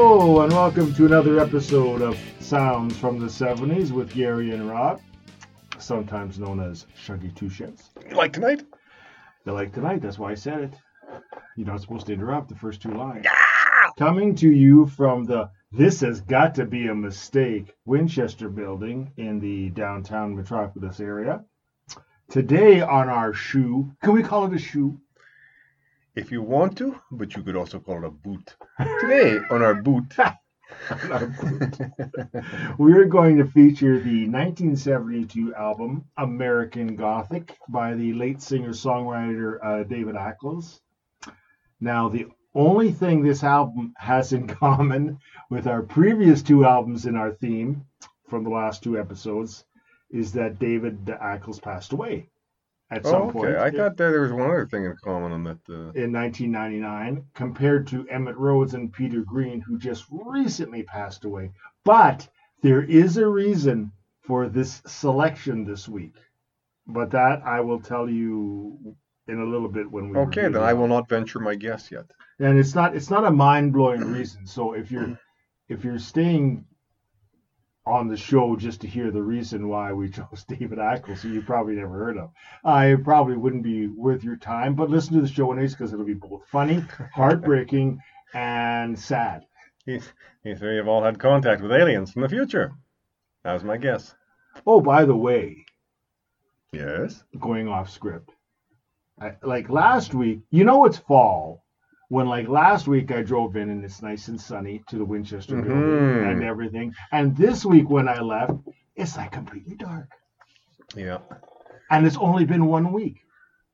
Hello, and welcome to another episode of Sounds from the 70s with Gary and Rob, sometimes known as Shuggy Two Shits. Like tonight? They like tonight, that's why I said it. You're not supposed to interrupt the first two lines. Coming to you from the This Has Got to Be a Mistake Winchester building in the downtown metropolis area. Today on our shoe, can we call it a shoe? If you want to, but you could also call it a boot. Today on our boot. We're going to feature the 1972 album American Gothic by the late singer songwriter uh, David Ackles. Now, the only thing this album has in common with our previous two albums in our theme from the last two episodes is that David Ackles passed away at some Oh, okay. point I thought that there was one other thing in common on that. Uh... in 1999 compared to Emitt Rhodes and Peter Green, who just recently passed away. But there is a reason for this selection this week. But that I will tell you in a little bit when we Okay, then the I will not venture my guess yet. and it's not it's not a mind blowing reason. So if you're if you're staying on the show just to hear the reason why we chose David Ackles, who you probably never heard of, uh, I probably wouldn't be worth your time. But listen to the show anyways because it'll be both funny, heartbreaking, and sad. You, you three have all had contact with aliens from the future. That was my guess. Oh, by the way, Yes. going off script, I, like last week, you know it's fall. When like last week I drove in and it's nice and sunny to the Winchester building Mhm. and everything, and this week when I left, it's like completely dark. Yeah. and it's only been one week.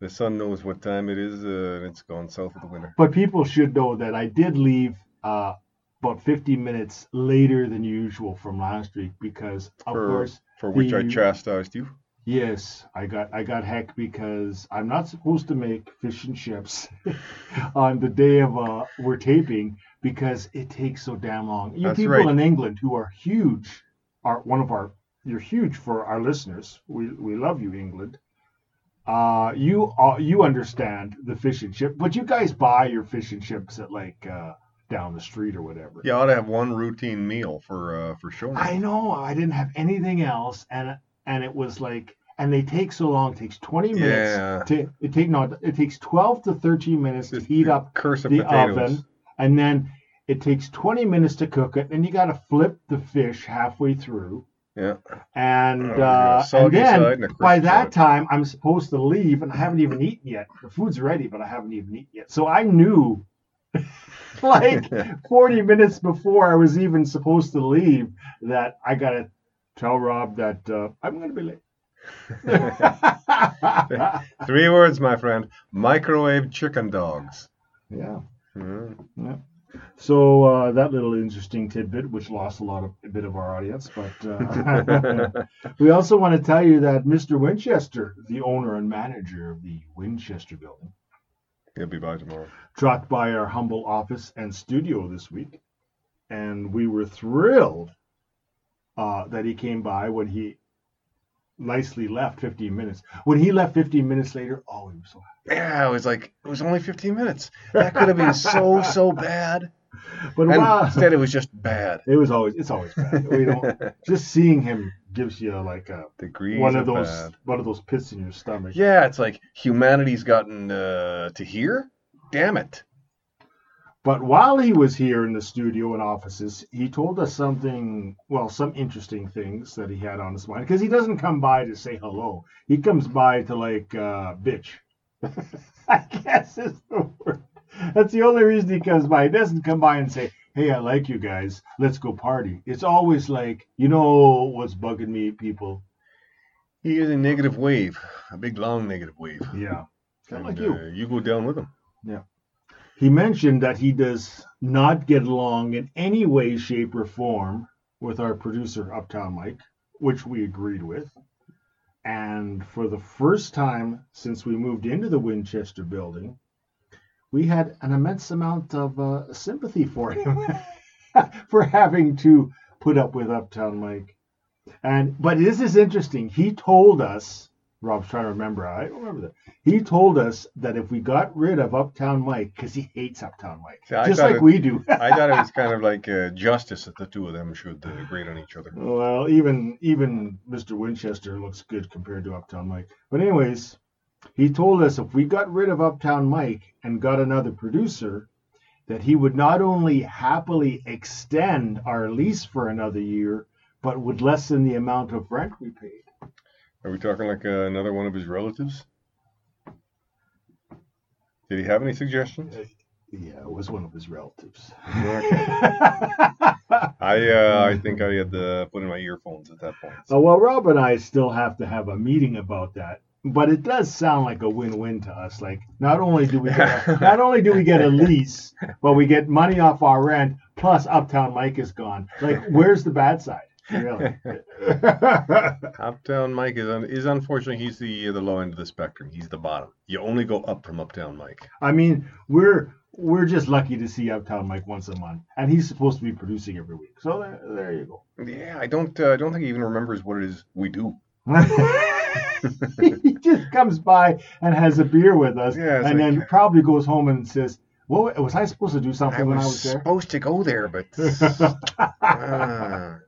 The sun knows what time it is, uh, and it's gone south of the winter. But people should know that I did leave uh, about 50 minutes later than usual from last week because, of For- course, For which I chastised you. Yes, I got I got heck because I'm not supposed to make fish and chips on the day of uh, we're taping because it takes so damn long. You That's people right. in England who are huge are one of our you're huge for our listeners. We we love you, England. Uh, you uh, you understand the fish and chip, but you guys buy your fish and chips at like uh, down the street or whatever. You ought to have one routine meal for uh, for show. I know. I didn't have anything else, and and it was like, and they take so long. It takes twenty minutes Yeah. to it take no. It takes twelve to thirteen minutes to heat up the potatoes. oven, and then it takes twenty minutes to cook it, and you got to flip the fish halfway through, Yeah. and Oh, uh, and then and by that side. time I'm supposed to leave, and I haven't even eaten yet. The food's ready, but I haven't even eaten yet. So I knew. like 40 minutes before I was even supposed to leave that I got to tell Rob that uh, I'm going to be late. Three words, my friend. Microwave chicken dogs. yeah. Mm. Yeah. So uh, that little interesting tidbit, which lost a lot of a bit of our audience, but uh, we also want to tell you that Mr. Winchester, the owner and manager of the Winchester building, He'll be by tomorrow. dropped by our humble office and studio this week, and we were thrilled uh, that he came by when he nicely left 15 minutes. When he left 15 minutes later, oh, he was so happy. Yeah, it was like it was only 15 minutes. That could have been so so bad. But wow, instead, it was just bad. it was always it's always bad. We don't just seeing him gives you like a Degrees one of of those bad. one of those pits in your stomach. Yeah, it's like humanity's gotten uh, to here. Damn it. But while he was here in the studio and offices, he told us something, well, some interesting things that he had on his mind. Because he doesn't come by to say hello. He comes by to, like, uh, bitch. I guess is the word. That's the only reason he comes by. He doesn't come by and say, hey, I like you guys. Let's go party. It's always like, you know what's bugging me, people? He is a negative wave, a big long negative wave. Yeah. Kind of like you. uh, you go down with him. He mentioned that he does not get along in any way, shape, or form with our producer, Uptown Mike, which we agreed with. And for the first time since we moved into the Winchester building, we had an immense amount of uh, sympathy for him for having to put up with Uptown Mike. And but this is interesting. He told us Rob's trying to remember. I don't remember that. He told us that if we got rid of Uptown Mike, because he hates Uptown Mike, See, just like it- we do. I thought it was kind of like uh, justice that the two of them should uh, grade on each other. Well, even even Mr. Winchester looks good compared to Uptown Mike. But anyways, he told us if we got rid of Uptown Mike and got another producer, that he would not only happily extend our lease for another year, but would lessen the amount of rent we paid. Are we talking like uh, another one of his relatives? Did he have any suggestions? Yeah, it was one of his relatives. I uh, I think I had to put in my earphones at that point. Oh, well, Rob and I still have to have a meeting about that. But it does sound like a win-win to us. Like not only do we get a, not only do we get a lease, but we get money off our rent. Plus, Uptown Mike is gone. Like, where's the bad side? Really? Uptown Mike is un- is unfortunately he's the the low end of the spectrum. He's the bottom. You only go up from Uptown Mike. I mean, we're we're just lucky to see Uptown Mike once a month, and he's supposed to be producing every week. So there, there you go. Yeah, I don't uh, I don't think he even remembers what it is we do. he just comes by and has a beer with us, Yeah, and like- then probably goes home and says, "Well, was I supposed to do something I when I was was there?" supposed to go there, but Ah.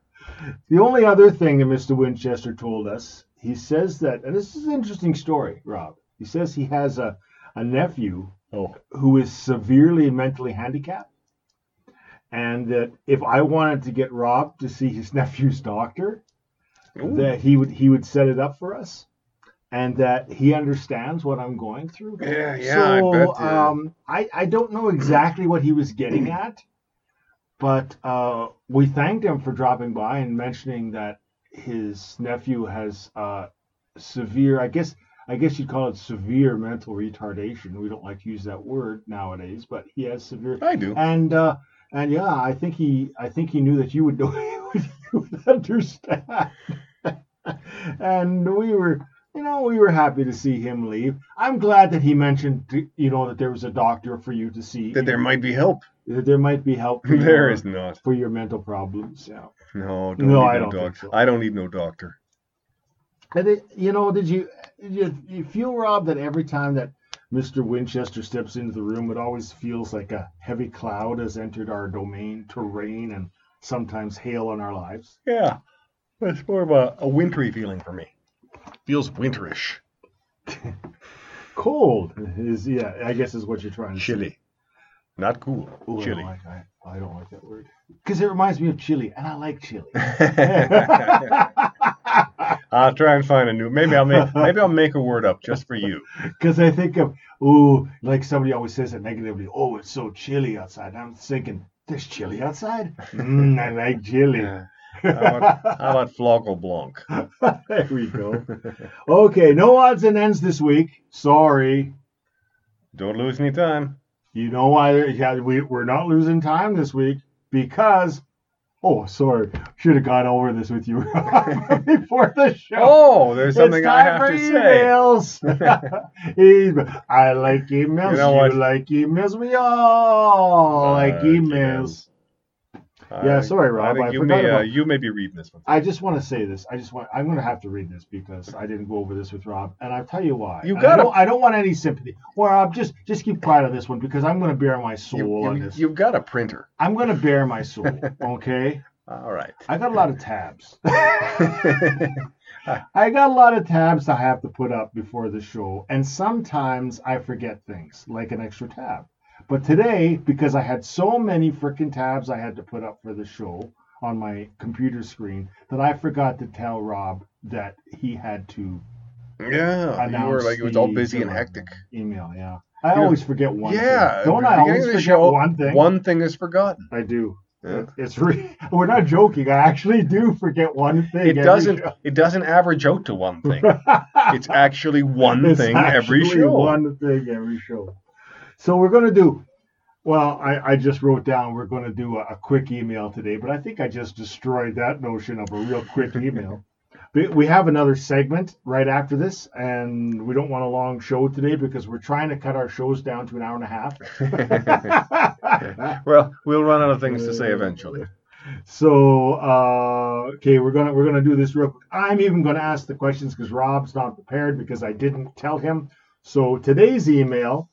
The only other thing that Mr. Winchester told us, he says that, and this is an interesting story, Rob. He says he has a, a nephew oh who is severely mentally handicapped, and that if I wanted to get Rob to see his nephew's doctor, Ooh. that he would he would set it up for us, and that he understands what I'm going through. Yeah, yeah, I So bet, yeah. um, I I don't know exactly what he was getting at, but uh, we thanked him for dropping by and mentioning that his nephew has uh, severe. I guess I guess you'd call it severe mental retardation. We don't like to use that word nowadays, but he has severe. I do. And uh, and yeah, I think he I think he knew that you would know you would understand. and we were you know we were happy to see him leave. I'm glad that he mentioned you know that there was a doctor for you to see. That there might be help. that there might be help for There your, is not. for your mental problems. Yeah. No, don't No, need I no don't doctor. so. I don't need no doctor. And it, you know, did you, did you you feel Rob that every time that Mr. Winchester steps into the room, it always feels like a heavy cloud has entered our domain to rain and sometimes hail on our lives. Yeah, it's more of a, a wintry feeling for me. Feels winterish, Cold is yeah, I guess is what you're trying to say. chilly, not cool. Ooh, I chilly. don't like, I, I don't like that word because it reminds me of chili, and I like chili. I'll try and find a new. Maybe I'll make. Maybe I'll make a word up just for you. Because I think of, ooh, like somebody always says it negatively. Oh, it's so chilly outside. I'm thinking, there's chili outside. Mm, I like chili. Yeah. How about, how about there we go. Okay, no odds and ends this week. Sorry. Don't lose any time. You know why? Yeah, we, we're not losing time this week because. Oh, sorry. Should have gone over this with you before the show. Oh, there's something I have to say. emails. Email- I like emails. You You, know what? like emails. We all like Uh, emails. Yeah, sorry, Rob, I I you may uh, you may be reading this one. I just want to say this. I just want. I'm going to have to read this because I didn't go over this with Rob, and I'll tell you why. You gotta- I don't, I don't want any sympathy. Well, Rob, just just keep quiet on this one because I'm going to bare my soul You, on this. you've got a printer. I'm going to bare my soul. Okay. All right. I got a lot of tabs. I got a lot of tabs I have to put up before the show, and sometimes I forget things, like an extra tab. But today, because I had so many freaking tabs I had to put up for the show on my computer screen, that I forgot to tell Rob that he had to yeah, you were like it was all busy and hectic. email. Yeah, I You know, always forget one. Thing. Yeah, thing. don't I always forget show, one thing? One thing is forgotten. I do. Yeah. It's re- we're not joking. I actually do forget one thing. It doesn't. show. It doesn't average out to one thing. It's actually one It's thing every actually show. One thing every show. So we're gonna do. Well, I, I just wrote down we're gonna do a, a quick email today, but I think I just destroyed that notion of a real quick email. We- We have another segment right after this, and we don't want a long show today because we're trying to cut our shows down to an hour and a half. well, we'll run out of things to say eventually. So uh, okay, we're gonna we're gonna do this real quick. I'm even gonna ask the questions because Rob's not prepared because I didn't tell him. So today's email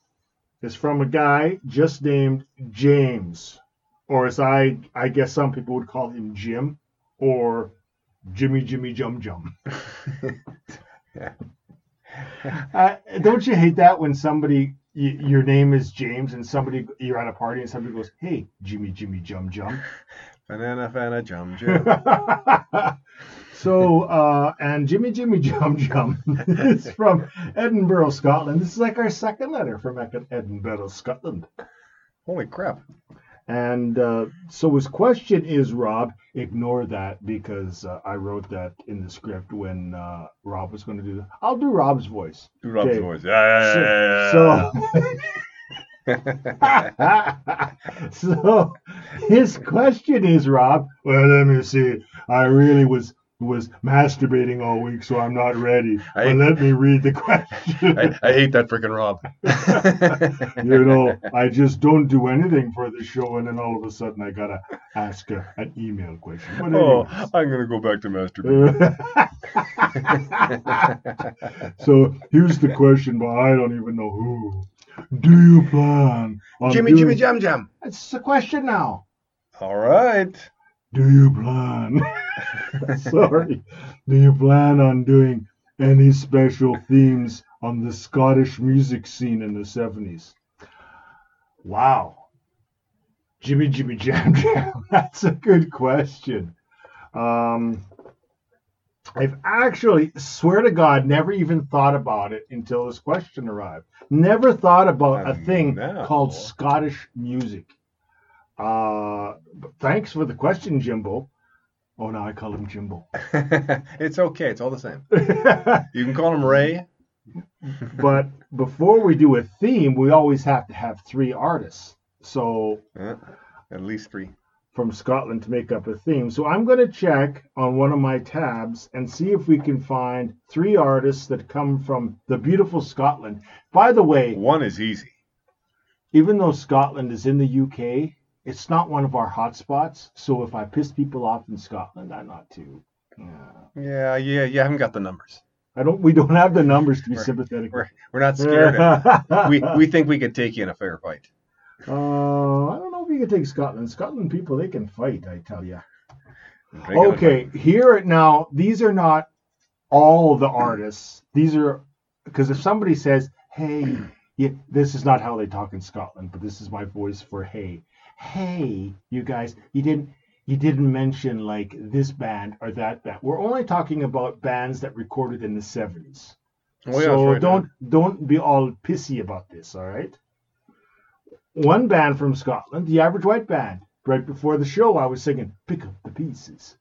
is from a guy just named James, or as I I guess some people would call him Jim, or Jimmy Jimmy Jum Jum. uh, don't you hate that when somebody y- your name is James and somebody you're at a party and somebody goes, "Hey, Jimmy Jimmy Jum Jum." Banana fana jum jum. so uh, and Jimmy Jimmy Jum Jum is from Edinburgh, Scotland. This is like our second letter from Edinburgh, Scotland. Holy crap. And uh, so his question is, Rob, ignore that because uh, I wrote that in the script when uh, Rob was going to do that. I'll do Rob's voice. Do Rob's Okay. voice. Yeah, yeah, yeah, yeah. So, so his question is, Rob. Well, let me see. I really was was masturbating all week, so I'm not ready. I- but let me read the question. I, I hate that freaking Rob. you know, I just don't do anything for the show, and then all of a sudden I gotta ask a, an email question. But oh. I'm gonna go back to masturbating. so here's the question, but I don't even know who. Do you plan on Jimmy doing... Jimmy Jam Jam. It's a question now. All right. Do you plan? Sorry. Do you plan on doing any special themes on the Scottish music scene in the 70s? Wow. Jimmy Jimmy Jam Jam. That's a good question. Um, I've actually, swear to God, never even thought about it until this question arrived. Never thought about a thing called Scottish music. Uh, thanks for the question, Jimbo. Oh, now I call him Jimbo. it's okay. It's all the same. You can call him Ray. but before we do a theme, we always have to have three artists. So Yeah, at least three. from Scotland to make up a theme. So I'm going to check on one of my tabs and see if we can find three artists that come from the beautiful Scotland. By the way, One is easy. even though Scotland is in the UK, it's not one of our hotspots. So if I piss people off in Scotland, I'm not too. Yeah. Yeah, yeah, you haven't got the numbers. I don't. We don't have the numbers to be We're- sympathetic. We're we're not scared. of we we think we could take you in a fair fight. Uh, I don't know if you can take Scotland. Scotland people, they can fight. I tell you. Okay, here now. These are not all the artists. These are because if somebody says, "Hey," yeah, this is not how they talk in Scotland, but this is my voice for "Hey." Hey, you guys, you didn't you didn't mention like this band or that band. We're only talking about bands that recorded in the 70s. Oh, yeah, so right, don't don't be all pissy about this, all right? One band from Scotland, the Average White Band. Right before the show, I was singing "Pick Up the Pieces."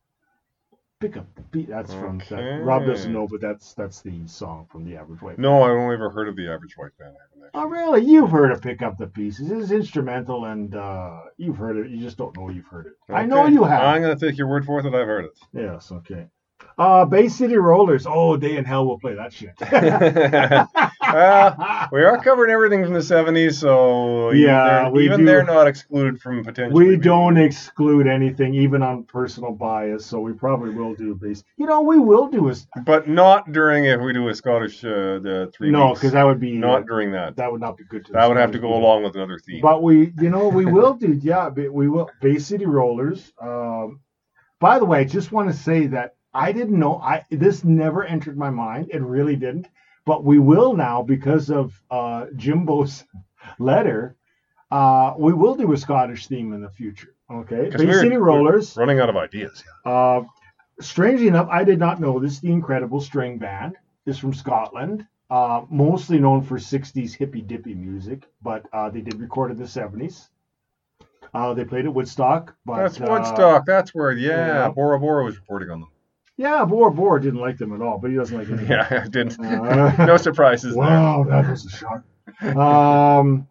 Pick up the piece. That's from that, Rob doesn't know, but that's that's the song from the Average White. Band. No, I've only ever heard of the average white band. Oh, really? You've heard of "Pick Up the Pieces"? It's instrumental, and uh, you've heard it. You just don't know you've heard it. I know you have. I'm gonna take your word for it that I've heard it. Yes. Okay. Uh, Bay City Rollers. Oh, Day in Hell we'll play that shit. well, we are covering everything from the 70s, so even Yeah, they're, we even do. they're not excluded from potentially. We being- don't exclude anything, even on personal bias, so we probably will do base. You know, we will do a But not during if we do a Scottish uh, the three no, because that would be not during that. that would not be good. That would have to go people. along with another theme. But we, you know, we will do. Yeah, we will. Bay City Rollers. Um, by the way, I just want to say that I didn't know. I this never entered my mind. It really didn't. But we will now because of uh, Jimbo's letter. Uh, we will do a Scottish theme in the future. Okay, Bay we're- City Rollers. Running out of ideas. Uh, strangely enough, I did not know this. The Incredible String Band is from Scotland, uh, mostly known for 60s hippy dippy music, but uh, they did record in the 70s. Uh, they played at Woodstock. But, That's uh, Woodstock. That's where, yeah, yeah. Bora Bora was reporting on them. Yeah, Bora Bora didn't like them at all, but he doesn't like them. Yeah, I didn't. Uh, no surprises there. Wow, that was a shock. Um,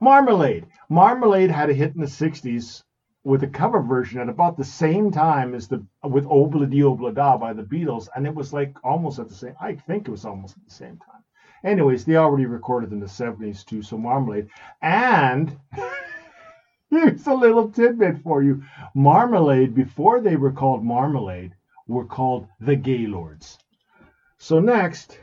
Marmalade. Marmalade had a hit in the 60s with a cover version at about the same time as the with Obla Di Obla Da by the Beatles, and it was like almost at the same. I think it was almost at the same time. Anyways, they already recorded in the 70s too, so Marmalade. And Here's a little tidbit for you. Marmalade, before they were called Marmalade, were called the Gaylords. So next,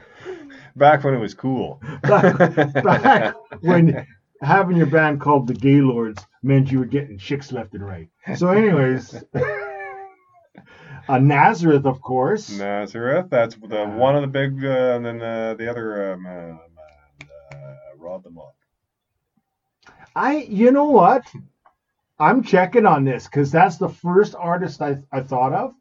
Back when it was cool. back, back when having your band called the Gaylords meant you were getting chicks left and right. So, anyways, uh, Nazareth, of course. Nazareth. That's the one of the big, uh, and then uh, the other um, uh, Rod the Mod. I, you know what? I'm checking on this because that's the first artist I, I thought of.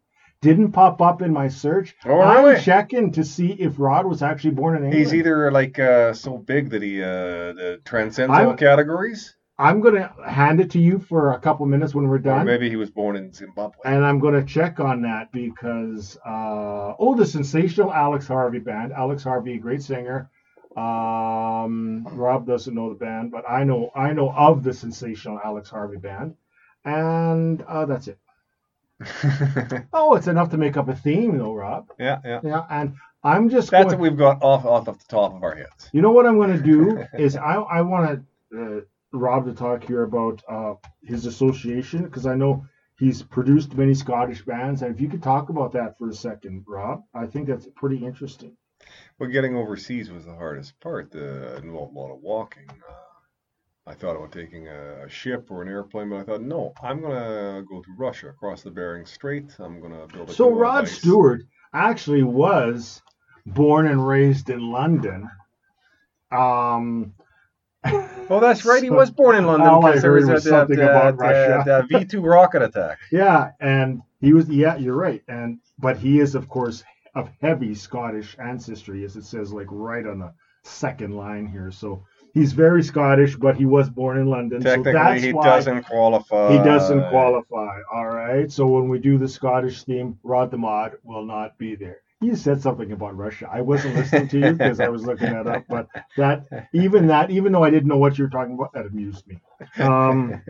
Didn't pop up in my search. Oh, I'm checking to see if Rod was actually born in England. He's either like uh, so big that he uh, transcends I'm- all categories, I'm gonna hand it to you for a couple minutes when we're or done. maybe he was born in Zimbabwe. And I'm going to check on that because, uh, oh, the sensational Alex Harvey band. Alex Harvey, great singer. Um, Rob doesn't know the band, but I know I know of the sensational Alex Harvey band, and uh, that's it. Oh, it's enough to make up a theme, though, Rob. yeah, yeah. Yeah, and I'm just That's going, what we've got off off the top of our heads. you know what I'm going to do is I I want to uh, Rob to talk here about uh, his association because I know he's produced many Scottish bands, and if you could talk about that for a second, Rob, I think that's pretty interesting. But getting overseas was the hardest part. The involved a lot of walking. Uh, I thought about taking a, a ship or an airplane, but I thought no, I'm gonna go to Russia, across the Bering Strait. I'm gonna build a So Rod ice. Stewart actually was born and raised in London. Um, Oh, that's right. He was born in London I because there heard was, was a, something that, about that, Russia. that V2 rocket attack. Yeah, and he was. Yeah, you're right. And but he is, of course, of heavy Scottish ancestry, as it says, like right on the second line here. So he's very Scottish, but he was born in London. so Technically, that's he doesn't qualify. He doesn't qualify. All right. So when we do the Scottish theme, Rod the Mod will not be there. You said something about Russia. I wasn't listening to you because I was looking that up. But that, even that, even though I didn't know what you were talking about, that amused me. Um,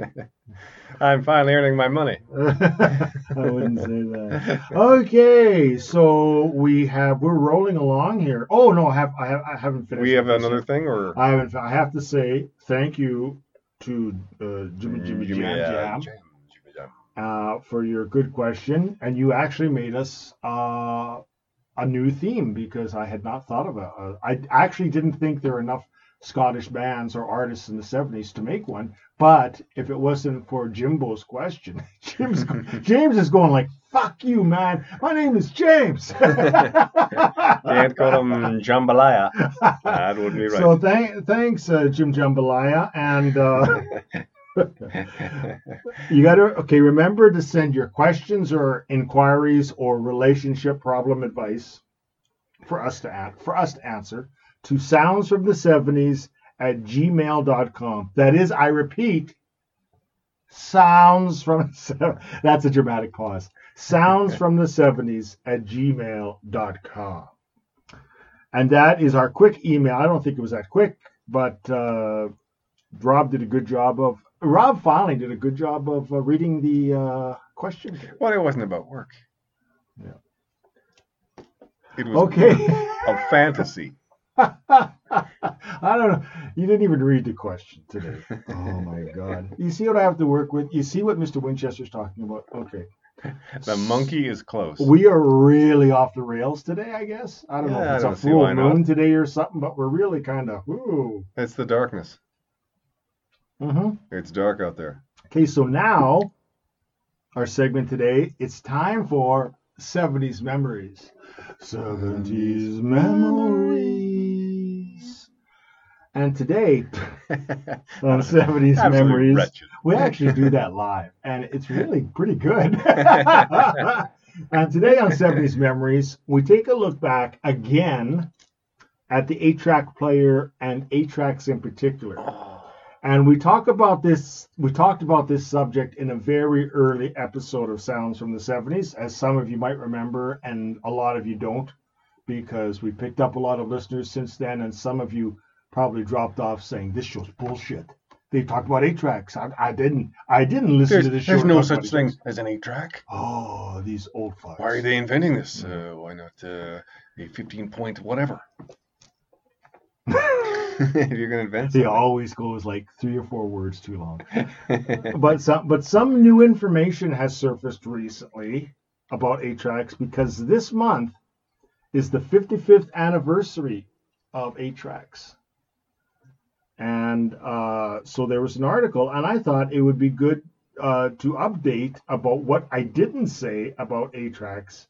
I'm finally earning my money. I wouldn't say that. Okay, so we have we're rolling along here. Oh no, I have I have I haven't finished. We have another thing, or I haven't. I have to say thank you to uh, Jimmy Jimmy Jam yeah, Jam Jam, Jam. uh, for your good question, and you actually made us uh, a new theme because I had not thought of it. Uh, I actually didn't think there were enough Scottish bands or artists in the '70s to make one. But if it wasn't for Jimbo's question, James James is going like, "Fuck you, man! My name is James." Can't call him jambalaya. That wouldn't be right. So thank, thanks, uh, Jim Jambalaya, and uh, you got to okay. Remember to send your questions or inquiries or relationship problem advice for us to for us to answer to sounds from the seventies at gmail.com. That is, I repeat, sounds from that's a dramatic pause. Sounds from the 70s at gmail.com. And that is our quick email. I don't think it was that quick, but uh, Rob did a good job of. Rob finally did a good job of uh, reading the uh, question. Well, it wasn't about work. Yeah. It was Okay. of fantasy. I don't know. You didn't even read the question today. Oh my God. You see what I have to work with? You see what Mr. Winchester's talking about? Okay. The monkey is close. We are really off the rails today, I guess. I don't know if it's a full moon today or something, but we're really kind of, ooh. It's the darkness. Hmm It's dark out there. Okay, so now our segment today, it's time for 70s memories. 70s memories. And today on 70s Absolutely memories, wretched. we actually do that live, and it's really pretty good. and today on 70s Memories, we take a look back again at the 8 track player and 8 tracks in particular. And we talk about this, we talked about this subject in a very early episode of Sounds from the 70s, as some of you might remember, and a lot of you don't, because we picked up a lot of listeners since then, and some of you probably dropped off saying this show's bullshit. They talked about eight tracks. I, I didn't. I didn't listen There's, to this show. there's no such thing as an eight track. Oh, these old fucks. Why are they inventing this? Uh, why not uh, a 15 point whatever? if you're gonna invent He always goes like three or four words too long. but some but some new information has surfaced recently about eight tracks because this month is the 55th anniversary of eight tracks and uh, so there was an article and i thought it would be good uh, to update about what i didn't say about eight tracks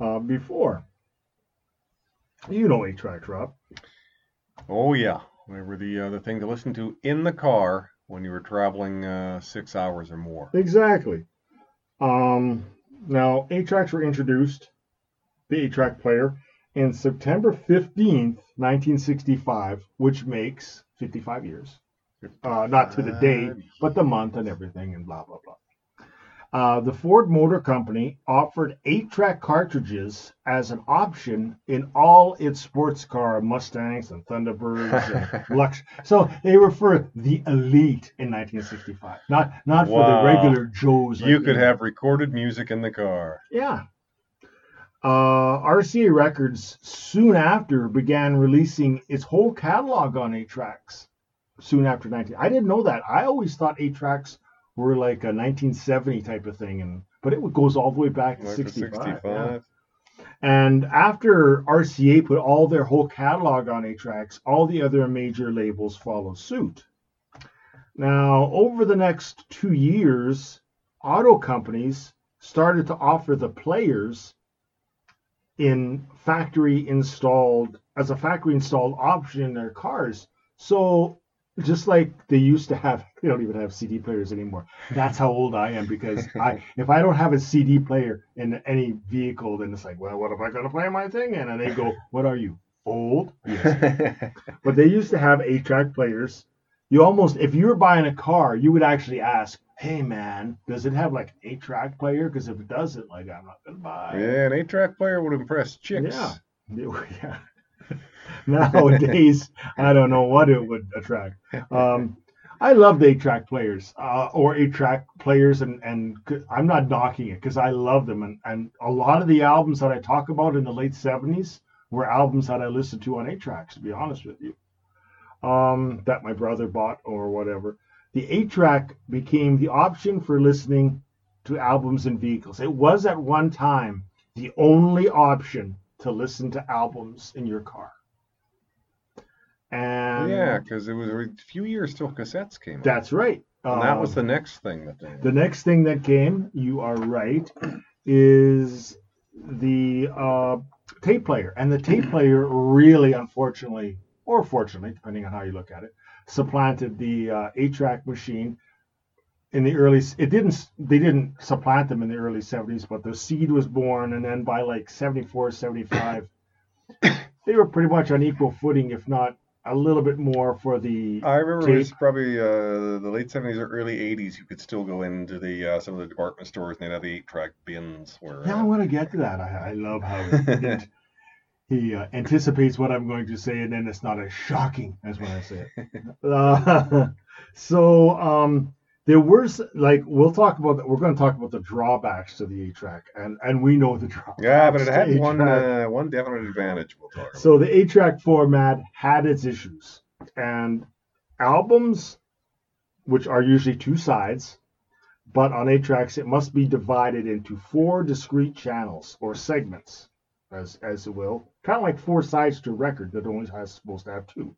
uh, before. You know eight tracks rob oh yeah, they were the uh, the thing to listen to in the car when you were traveling uh, six hours or more. Exactly. Um, now, 8 tracks were introduced, the 8 track player, in September 15th, 1965, which makes 55 years. Uh, not to the date, but the month and everything, and blah, blah, blah. Uh, the Ford Motor Company offered 8 track cartridges as an option in all its sports car Mustangs and Thunderbirds and Lux. So they were for the elite in 1965, not not for the regular Joes. like You could have recorded music in the car. Yeah. Uh, RCA Records soon after began releasing its whole catalog on 8 tracks. Soon after 19. I didn't know that. I always thought 8 tracks were like a 1970 type of thing, and but it goes all the way back to Like 65. 65. yeah. And after RCA put all their whole catalog on 8 tracks, all the other major labels followed suit. Now, over the next two years, auto companies started to offer the players in factory installed as a factory installed option in their cars. So just like they used to have they don't even have CD players anymore. That's how old I am because I if I don't have a CD player in any vehicle, then it's like, well, what am I gonna play my thing in? And they go, What are you? Old? Yes. But they used to have eight track players. You almost, if you were buying a car, you would actually ask, "Hey man, does it have like eight track player? Because if it doesn't, like I'm not gonna buy." yeah, an eight-track player would impress chicks. Yeah. Yeah. Nowadays, I don't know what it would attract. Um, I love eight track players uh, or eight track players, and, and I'm not knocking it because I love them. And, and a lot of the albums that I talk about in the late 70s were albums that I listened to on eight tracks, to be honest with you, um, that my brother bought or whatever. The eight track became the option for listening to albums and vehicles. It was at one time the only option to listen to albums in your car. And Yeah, because it was a few years till cassettes came out. that's right. and that was Um, the next thing that they. the next thing that came, you are right, is the uh, tape player. And the tape player really, unfortunately, or fortunately, depending on how you look at it, supplanted the uh, eight-track machine in the early. It didn't. They didn't supplant them in the early '70s, but the seed was born, and then by like '74, '75, they were pretty much on equal footing, if not a little bit more for the. I remember it was probably uh, the late seventies or early eighties. You could still go into the uh, some of the department stores and they'd have the eight-track bins where. Yeah, I uh, want to get to that. I, I love how it, he uh, anticipates what I'm going to say, and then it's not as shocking as when I say it. Uh, so um, there were like we'll talk about. that. We're going to talk about the drawbacks to the eight track, and and we know the drawbacks. yeah, but it had one uh, one definite advantage. We'll talk about. So the eight track format had its issues, and albums, which are usually two sides, but on eight tracks it must be divided into four discrete channels or segments, as as it will, kind of like four sides to a record that only has supposed to have two.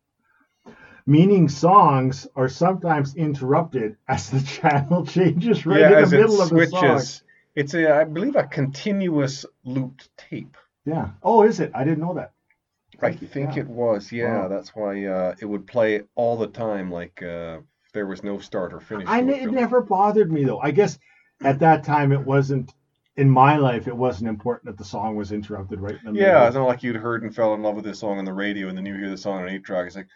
Meaning songs are sometimes interrupted as the channel changes right yeah, in the middle of the switches, song. it's a I believe a continuous looped tape. Yeah. Oh, is it? I didn't know that. I think Yeah. it was. Yeah, Wow. that's why uh, it would play all the time. Like uh, there was no start or finish. I it, it never bothered me though. I guess at that time it wasn't in my life. It wasn't important that the song was interrupted right in the middle. Yeah, it's not like you'd heard and fell in love with this song on the radio, and then you hear the song on an eight track. It's like,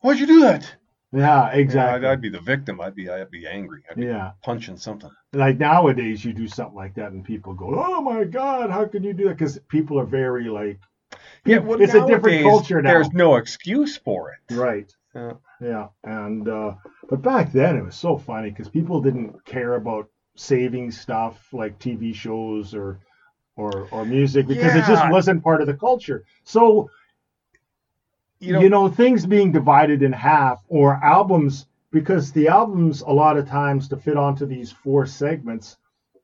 why'd you do that? Yeah, Yeah, I'd, exactly. I'd be the victim. I'd be I'd be angry. I'd be Yeah, punching something. like nowadays you do something like that and people go, "Oh my God, how can you do that?" Because people are very like, Yeah, well, It's a different culture now. There's no excuse for it. right, Yeah. yeah, and uh, but back then it was so funny because people didn't care about saving stuff like TV shows or or or music because it just wasn't part of the culture. So you know, you know things being divided in half or albums because the albums a lot of times to fit onto these four segments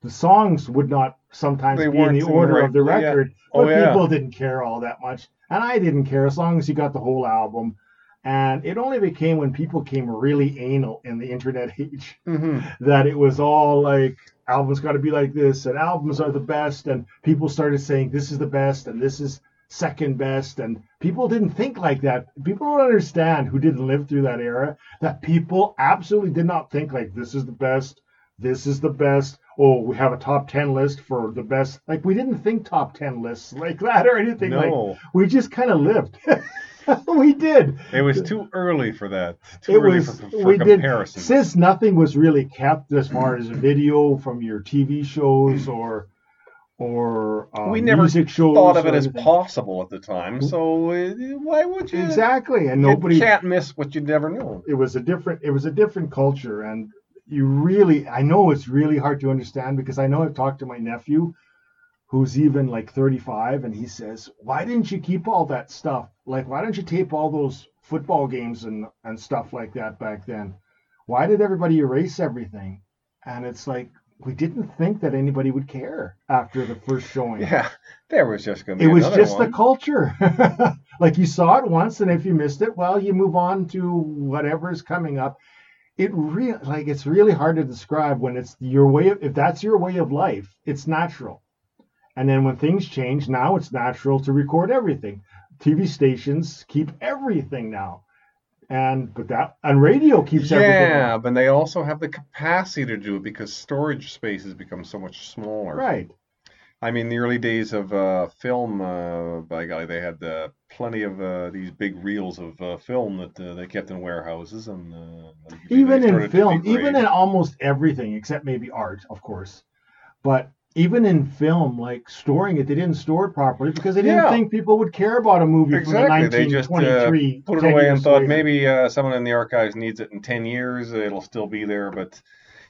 the songs would not sometimes be in the order right- of the yeah. record Oh, but yeah. people didn't care all that much and i didn't care as long as you got the whole album and it only became when people came really anal in the internet age mhm. that it was all like albums got to be like this and albums are the best and people started saying this is the best and this is second best and people didn't think like that. People don't understand who didn't live through that era that people absolutely did not think like this is the best this is the best oh we have a top 10 list for the best. Like we didn't think top 10 lists like that or anything like no, we just kind of lived. We did. It was too early for that. Too it early was for, for we did. since nothing was really kept as far as a video from your TV shows or or um, we never thought of it as possible at the time. So uh, why would you? exactly and You nobody can't miss what you never knew. it was a different it was a different culture and you really I know it's really hard to understand because I know I've talked to my nephew who's even like 35 and he says why didn't you keep all that stuff like why don't you tape all those football games and and stuff like that back then why did everybody erase everything and it's like we didn't think that anybody would care after the first showing. Yeah, there was just going to be. it was just one. the culture. Like you saw it once and if you missed it well you move on to whatever is coming up. It real like it's really hard to describe when it's your way of if that's your way of life it's natural. And then when things change now it's natural to record everything. Tv stations keep everything now and but that and radio keeps everything Yeah, but they also have the capacity to do it because storage space has become so much smaller. right I mean, the early days of uh, film, uh, by golly, they had uh, plenty of uh, these big reels of uh, film that uh, they kept in warehouses, and uh, even in film, even in almost everything except maybe art, of course. But even in film, like storing it, they didn't store it properly because they didn't Yeah. think people would care about a movie Exactly. from They just uh, put it away and thought later. maybe uh, someone in the archives needs it in 10 years, it'll still be there, but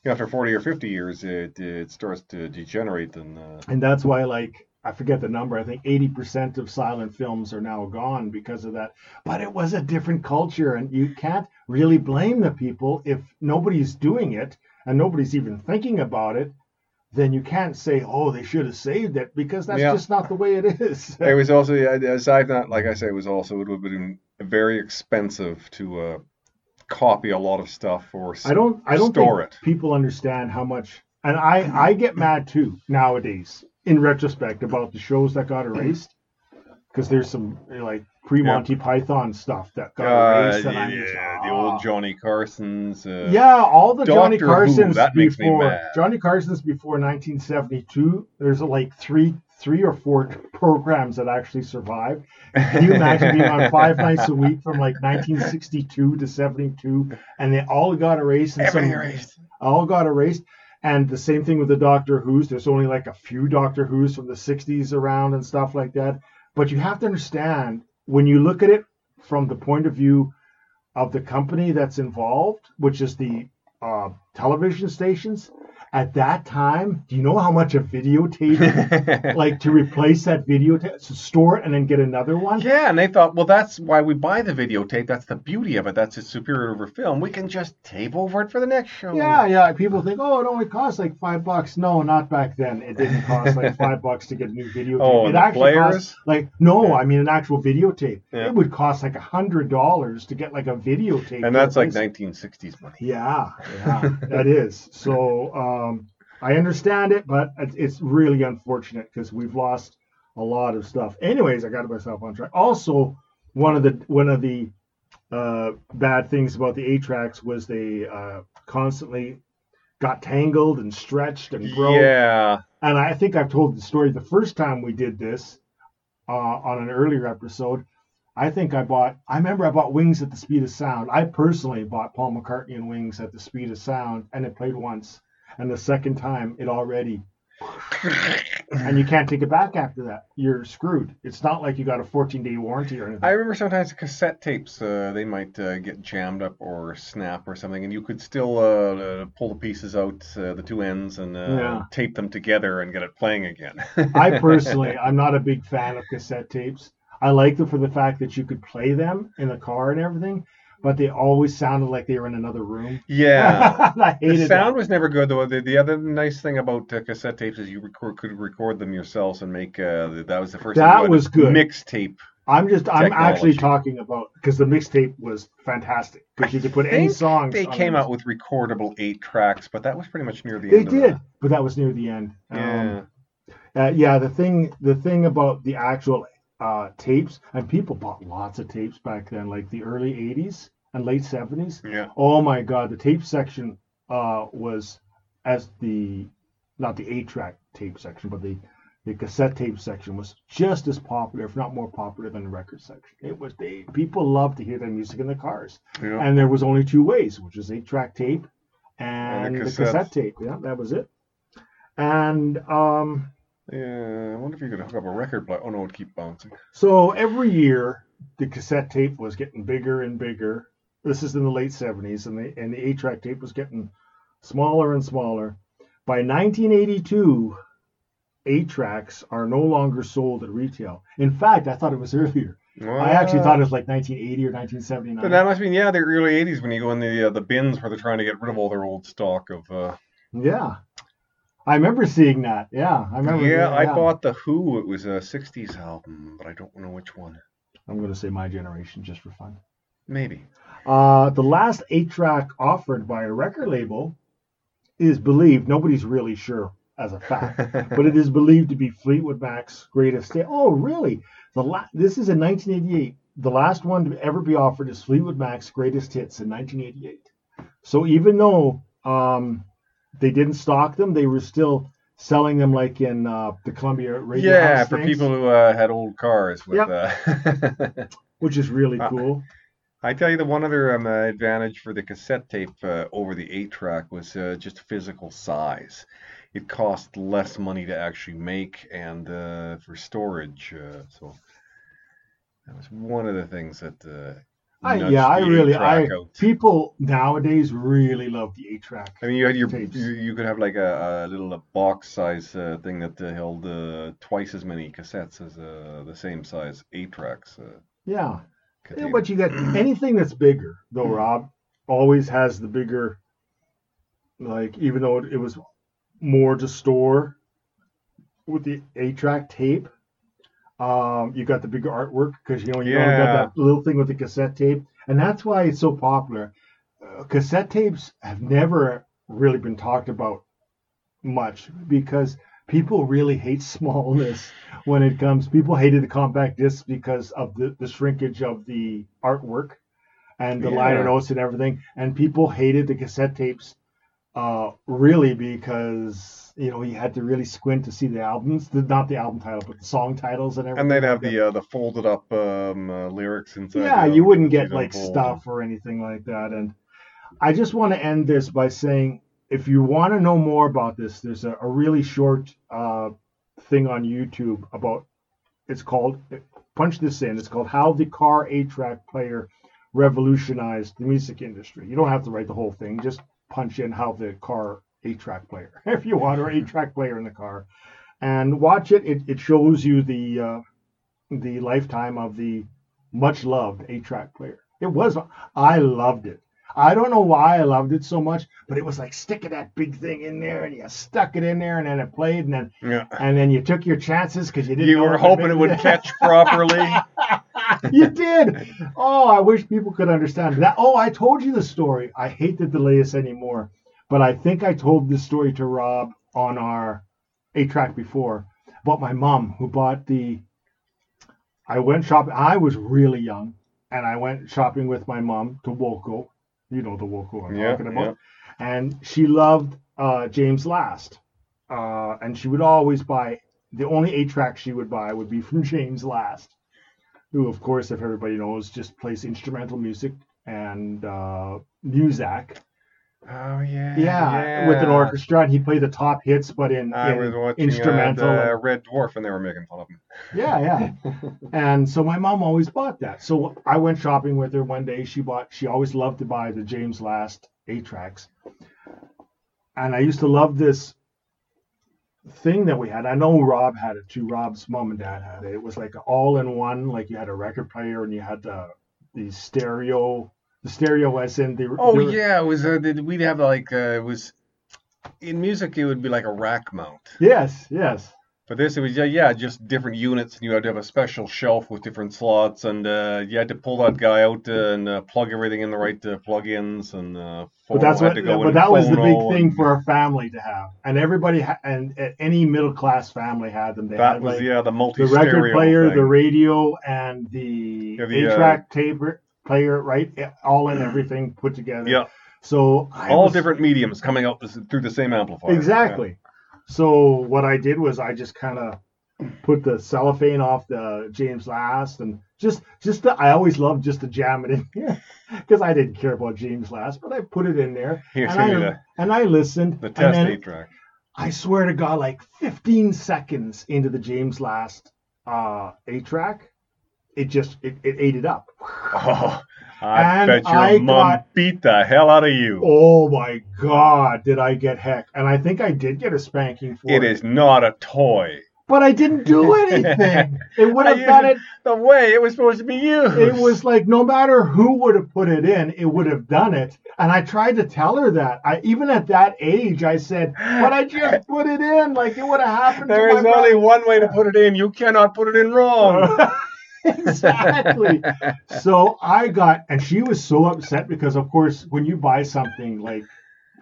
you know, after 40 or 50 years, it, it starts to degenerate. And uh, And that's why, like, I forget the number. I think 80% of silent films are now gone because of that. But it was a different culture, and you can't really blame the people if nobody's doing it and nobody's even thinking about it. Then you can't say, "Oh, they should have saved it," because that's Yeah. just not the way it is. it was also, aside not, like I say, it was also, it would have been very expensive to uh, copy a lot of stuff or I don't I don't store think it. people understand how much and I I get mad too nowadays in retrospect about the shows that got erased because there's some like pre Monty Python stuff that got Uh, erased and yeah, the "Ah." old Johnny Carsons. Uh, yeah, all the Johnny Doctor Who, Carsons me before. Johnny Carsons before 1972. There's like three three or four programs that actually survived. Can you imagine being on five nights a week from like 1962 to 72, and they all got erased? And Everything some, erased. all got erased. And the same thing with the Doctor Who's. There's only like a few Doctor Who's from the 60s around and stuff like that. But you have to understand when you look at it from the point of view of the company that's involved, which is the uh, television stations. At that time, do you know how much a videotape, like to replace that videotape, to store it and then get another one? Yeah, and they thought, well, that's why we buy the videotape. That's the beauty of it. That's its superior over film. We can just tape over it for the next show. Yeah, yeah. People think, oh, it only costs like five bucks. No, not back then. It didn't cost like five bucks to get a new videotape. Oh, it the actually players? cost like no, I mean an actual videotape. Yeah. It would cost like a hundred dollars to get like a videotape. And that's like 1960s money. Yeah, yeah, that is. So uh, um, I understand it, but it's, it's really unfortunate because we've lost a lot of stuff. Anyways, I got myself on track. Also, one of the one of the uh, bad things about the eight tracks was they uh, constantly got tangled and stretched and broke. Yeah. And I think I've told the story the first time we did this uh, on an earlier episode. I think I bought. I remember I bought Wings at the Speed of Sound. I personally bought Paul McCartney and Wings at the Speed of Sound, and it played once. And the second time, it already. and you can't take it back after that. You're screwed. It's not like you got a 14 day warranty or anything. I remember sometimes cassette tapes, uh, they might uh, get jammed up or snap or something, and you could still uh, uh, pull the pieces out, uh, the two ends, and uh, Yeah. tape them together and get it playing again. I personally, I'm not a big fan of cassette tapes. I like them for the fact that you could play them in the car and everything, but they always sounded like they were in another room. Yeah. I hated The sound that. was never good though. The, the other nice thing about uh, cassette tapes is you record, could record them yourselves and make. Uh, that was the first. That was good. Mixtape. I'm just I'm actually talking about because the mixtape was fantastic because you could put any songs. They came out with recordable eight tracks, but that was pretty much near the They end. They did, that. but that was near the end. Yeah. Um, uh, yeah, the thing, the thing about the actual uh, tapes, and people bought lots of tapes back then, like the early '80s and late '70s. yeah. Oh my God, the tape section uh, was as the not the eight-track tape section, but the the cassette tape section was just as popular, if not more popular, than the record section. It was they people loved to hear their music in the cars, Yeah. and there was only two ways, which is eight-track tape and, And the cassette tape. Yeah, that was it. And um, Yeah, I wonder if you could hook up a record player. Oh no, it'd keep bouncing. so every year the cassette tape was getting bigger and bigger. This is in the late 70s, and the and the eight-track tape was getting smaller and smaller. By 1982, eight tracks are no longer sold at retail. In fact, I thought it was earlier. I actually thought it was like 1980 or 1979. But that must mean yeah, the early '80s when you go in the uh, the bins where they're trying to get rid of all their old stock of. Uh, Yeah, I remember seeing that. Yeah, I remember. yeah, I bought the Who. It was a '60s album, but I don't know which one. I'm going to say my generation just for fun. Maybe. Uh, the last eight track offered by a record label is believed, nobody's really sure as a fact, but it is believed to be Fleetwood Mac's greatest hit. Oh, really? The la- This is in 1988. The last one to ever be offered is Fleetwood Mac's greatest hits in 1988. So even though um, they didn't stock them, they were still selling them like in uh, the Columbia Radio yeah, for things, people who uh, had old cars with. Yep. Uh, which is really Uh, cool. I tell you, the one other um, uh, advantage for the cassette tape uh, over the eight track was uh, just physical size. It cost less money to actually make and uh, for storage. Uh, so that was one of the things that. I, yeah, I really, I out. people nowadays really love the eight track. I mean, you had your tapes. you, you could have like a, a little uh box size uh, thing that uh, held uh, twice as many cassettes as uh, the same size eight tracks. Uh, Yeah. Yeah, but you got anything that's bigger, though, Rob, always has the bigger, like, even though it, it was more to store with the eight track tape, um, you got the bigger artwork because, you know, you only got that little thing with the cassette tape. And that's why it's so popular. Uh, cassette tapes have never really been talked about much because people really hate smallness when it comes. People hated the compact discs because of the, the shrinkage of the artwork and the liner notes and everything. And people hated the cassette tapes uh, really because you know you had to really squint to see the albums, the, not the album title, but the song titles and everything. and they'd have like the uh, the folded up um, uh, lyrics inside. yeah, you wouldn't get like fold stuff or anything like that. And I just want to end this by saying, if you want to know more about this, there's a, a really short uh, thing on YouTube about. It's called punch this in. It's called "How the Car eight-track Player Revolutionized the Music Industry." You don't have to write the whole thing. Just punch in "How the Car eight-track Player" if you want, or eight-track player in the car, and watch it. It, it shows you the uh, the lifetime of the much loved eight track player. It was, I loved it. I don't know why I loved it so much, but it was like sticking that big thing in there and you stuck it in there and then it played and then Yeah. and then you took your chances because you didn't. You were hoping it made- would catch properly. you did. Oh, I wish people could understand that. Oh, I told you the story. I hate to delay us anymore, but I think I told this story to Rob on our eight track before about my mom who bought the. I went shopping. I was really young, and I went shopping with my mom to Woolco. You know the Woolco I'm Yeah, talking about. And she loved uh, James Last, uh, and she would always buy. The only eight track she would buy would be from James Last who, of course, if everybody knows, just plays instrumental music and uh, Muzak. Oh yeah. Yeah, with an orchestra, and he played the top hits, but in, I in was watching instrumental. Uh, the Red Dwarf, and they were making fun of him. yeah, yeah. and so my mom always bought that. So I went shopping with her one day. She bought. She always loved to buy the James Last eight tracks, and I used to love this thing that we had. I know Rob had it too. Rob's mom and dad had it. It was like all in one. Like you had a record player and you had the the stereo. The stereo was in the. Oh yeah, it was. Uh, we'd have like uh, it was in music. It would be like a rack mount. Yes, yes. But this, it was yeah, yeah, just different units, and you had to have a special shelf with different slots, and uh, you had to pull that guy out uh, and uh, plug everything in the right uh, plug-ins, and uh, But that's what. go But that was the big phono, thing for our family to have, and everybody ha- and uh, any middle class family had them. They That had was like yeah, the the multi-stereo record player, thing. the radio, and the, Yeah, the, uh, eight-track tape player, right? All in everything put together. Yeah. So I all was- different mediums coming out through the same amplifier. Exactly. So what I did was I just kind of put the cellophane off the James Last and just just to, I always loved just to jam it in here because I didn't care about James Last, but I put it in there Here's and I the, and I listened. the test eight track. I swear to God, like 15 seconds into the James Last uh, eight track, it just it, it ate it up. Oh, I And bet your I mom got- beat the hell out of you. Oh my God, did I get heck? And I think I did get a spanking for it. it is not a toy. but I didn't do anything. It would have done it. The way it was supposed to be used. It was like no matter who would have put it in, it would have done it. And I tried to tell her that. I even at that age, I said, "But I just put it in. Like it would have happened." There is only one way to put it in. You cannot put it in wrong. brother." exactly. So I got, and she was so upset because, of course, when you buy something like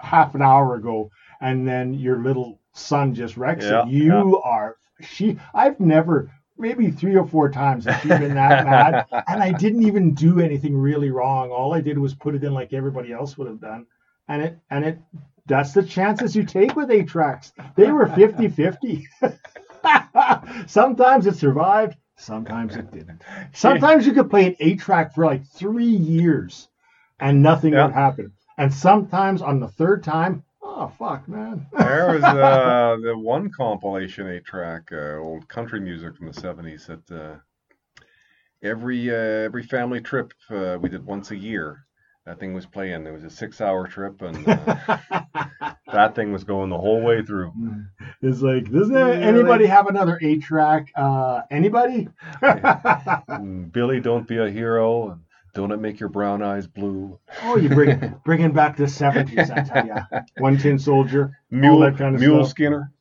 half an hour ago, and then your little son just wrecks Yeah, it, you are. She, I've never, maybe three or four times, has she been that mad? and I didn't even do anything really wrong. All I did was put it in like everybody else would have done. And it and it that's the chances you take with eight tracks. They were 50-50. sometimes it survived, sometimes it didn't. Sometimes you could play an eight track for like three years and nothing would happen. And sometimes on the third time, oh fuck man. There was uh, the one compilation eight track, uh, old country music from the seventies that uh, every uh, every family trip uh, we did once a year. That thing was playing. It was a six hour trip, and uh, that thing was going the whole way through. It's like, doesn't there- Yeah, anybody like- have another eight track? Uh, anybody? Billy, don't be a hero, and don't it make your brown eyes blue? Oh, you bring bringing back the seventies, I tell ya. One Tin Soldier, Mule, that kind of Mule stuff. Skinner.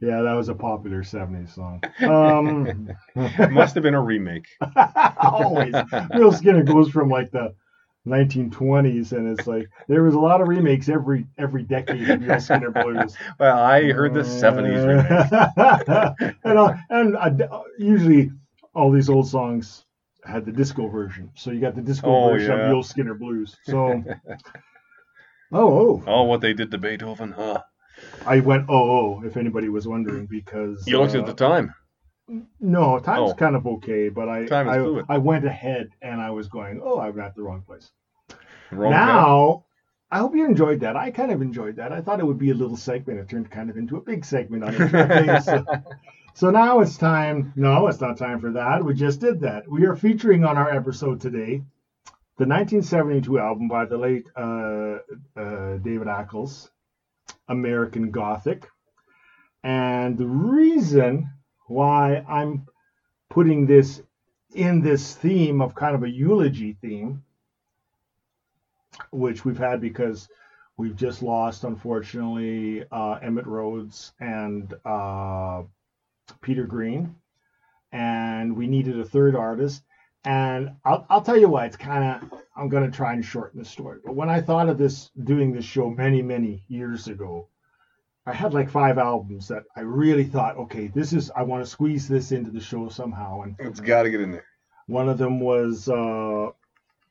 Yeah, that was a popular seventies song. Um, Must have been a remake. always, Mule Skinner goes from like the 1920s, and it's like there was a lot of remakes every every decade of Mule Skinner blues. Well, I heard the seventies remake. remake. and uh, and uh, usually all these old songs had the disco version, so you got the disco Oh, version yeah. of Mule Skinner blues. So. Oh, oh! Oh, what they did to Beethoven, huh? I went oh, oh, if anybody was wondering, because You looked uh, at the time. No, time's Oh. kind of okay, but I I. I went ahead and I was going, oh, I'm at the wrong place. Wrong now, I hope you enjoyed that. I kind of enjoyed that. I thought it would be a little segment. It turned kind of into a big segment on it. so, so now it's time. No, it's not time for that. We just did that. We are featuring on our episode today the 1972 album by the late uh, uh, David Ackles, American Gothic. And the reason why I'm putting this in this theme of kind of a eulogy theme, which we've had because we've just lost, unfortunately, uh, Emitt Rhodes and uh, Peter Green, and we needed a third artist. And I'll, I'll tell you what, it's kind of, I'm going to try and shorten the story. But when I thought of this, doing this show many, many years ago, I had like five albums that I really thought, okay, this is, I want to squeeze this into the show somehow. And It's got to get in there. one of them was uh,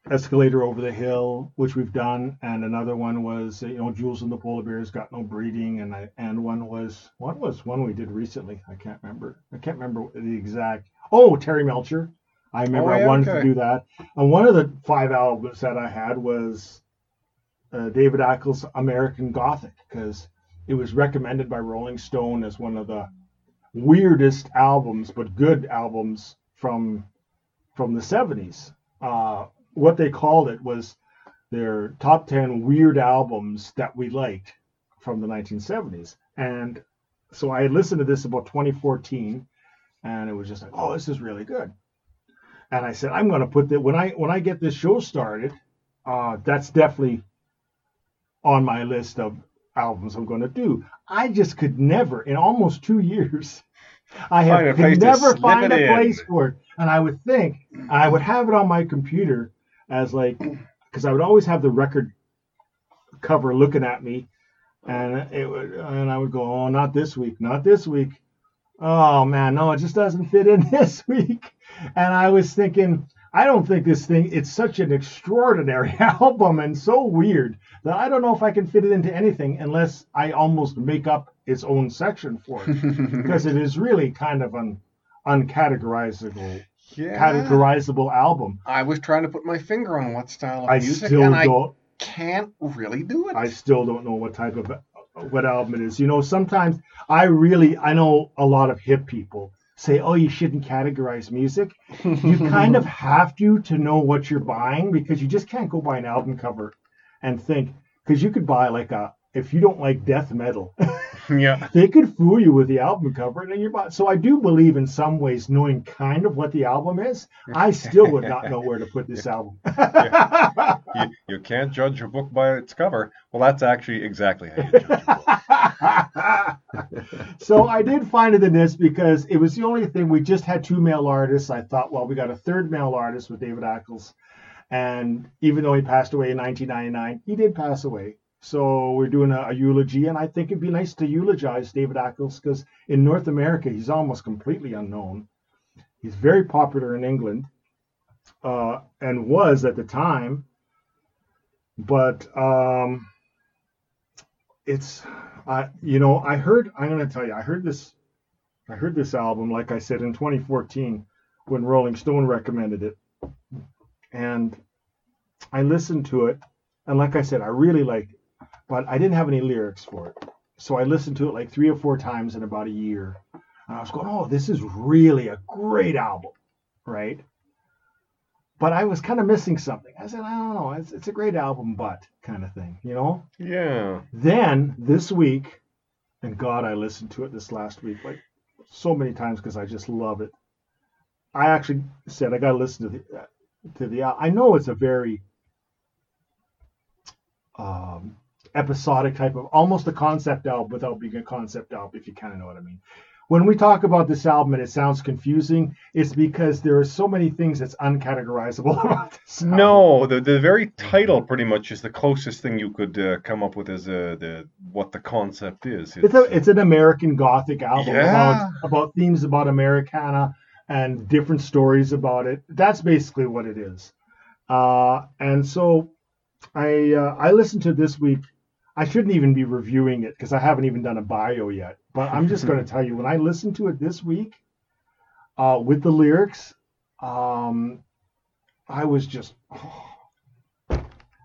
Escalator Over the Hill, which we've done, and another one was you know Jules and the Polar Bears Got No Breeding, and I, and one was what was one we did recently? I can't remember. I can't remember the exact. Oh, Terry Melcher. I remember Oh, I yeah, wanted to do that. And one of the five albums that I had was uh, David Ackles' American Gothic because it was recommended by Rolling Stone as one of the weirdest albums, but good albums from from the 70s. Uh, what they called it was their top 10 weird albums that we liked from the 1970s. And so I listened to this about 2014, and it was just like, oh, this is really good. And I said, I'm going to put that when I when I get this show started, uh, that's definitely on my list of albums I'm going to do. I just could never, in almost two years, I have could never find a place in. for it. And I would think I would have it on my computer as like because I would always have the record cover looking at me, and it would, and I would go, oh, not this week, not this week. Oh man, no, it just doesn't fit in this week. And I was thinking, I don't think this thing. It's such an extraordinary album and so weird that I don't know if I can fit it into anything unless I almost make up its own section for it because it is really kind of an uncategorizable yeah. categorizable album. I was trying to put my finger on what style of I music, still and I don't. can't really do it. I still don't know what type of what album it is. You know, sometimes I really I know a lot of hip people say, "Oh, you shouldn't categorize music." You kind of have to to know what you're buying because you just can't go buy an album cover and think because you could buy like a if you don't like death metal, yeah. they could fool you with the album cover and then you're. So I do believe in some ways knowing kind of what the album is. I still would not know where to put this album. You, you can't judge a book by its cover. Well, that's actually exactly how you judge a book. so I did find it in this because it was the only thing. We just had two male artists. I thought, well, we got a third male artist with David Ackles. And even though he passed away in 1999, he did pass away. So we're doing a, a eulogy, and I think it'd be nice to eulogize David Ackles because in North America, he's almost completely unknown. He's very popular in England uh, and was at the time. But um, it's, I, you know, I heard, I'm going to tell you, I heard this, I heard this album, like I said, in 2014 when Rolling Stone recommended it. And I listened to it. And like I said, I really liked it, but I didn't have any lyrics for it. So I listened to it like three or four times in about a year. And I was going, oh, this is really a great album, right? But I was kind of missing something. I said, I don't know, it's, it's a great album, but kind of thing, you know? Yeah. Then this week, and God, I listened to it this last week like so many times because I just love it. I actually said I got to listen to the uh, to the. I know it's a very um, episodic type of almost a concept album without being a concept album, if you kind of know what I mean. When we talk about this album and it sounds confusing, it's because there are so many things that's uncategorizable about this. album. No, the the very title pretty much is the closest thing you could uh, come up with as uh, the what the concept is. it's a it's an American Gothic album Yeah. about about themes about Americana and different stories about it. That's basically what it is. Uh, and so I uh, I listened to this week. I shouldn't even be reviewing it because I haven't even done a bio yet. But I'm just going to tell you when I listened to it this week uh, with the lyrics, um, I was just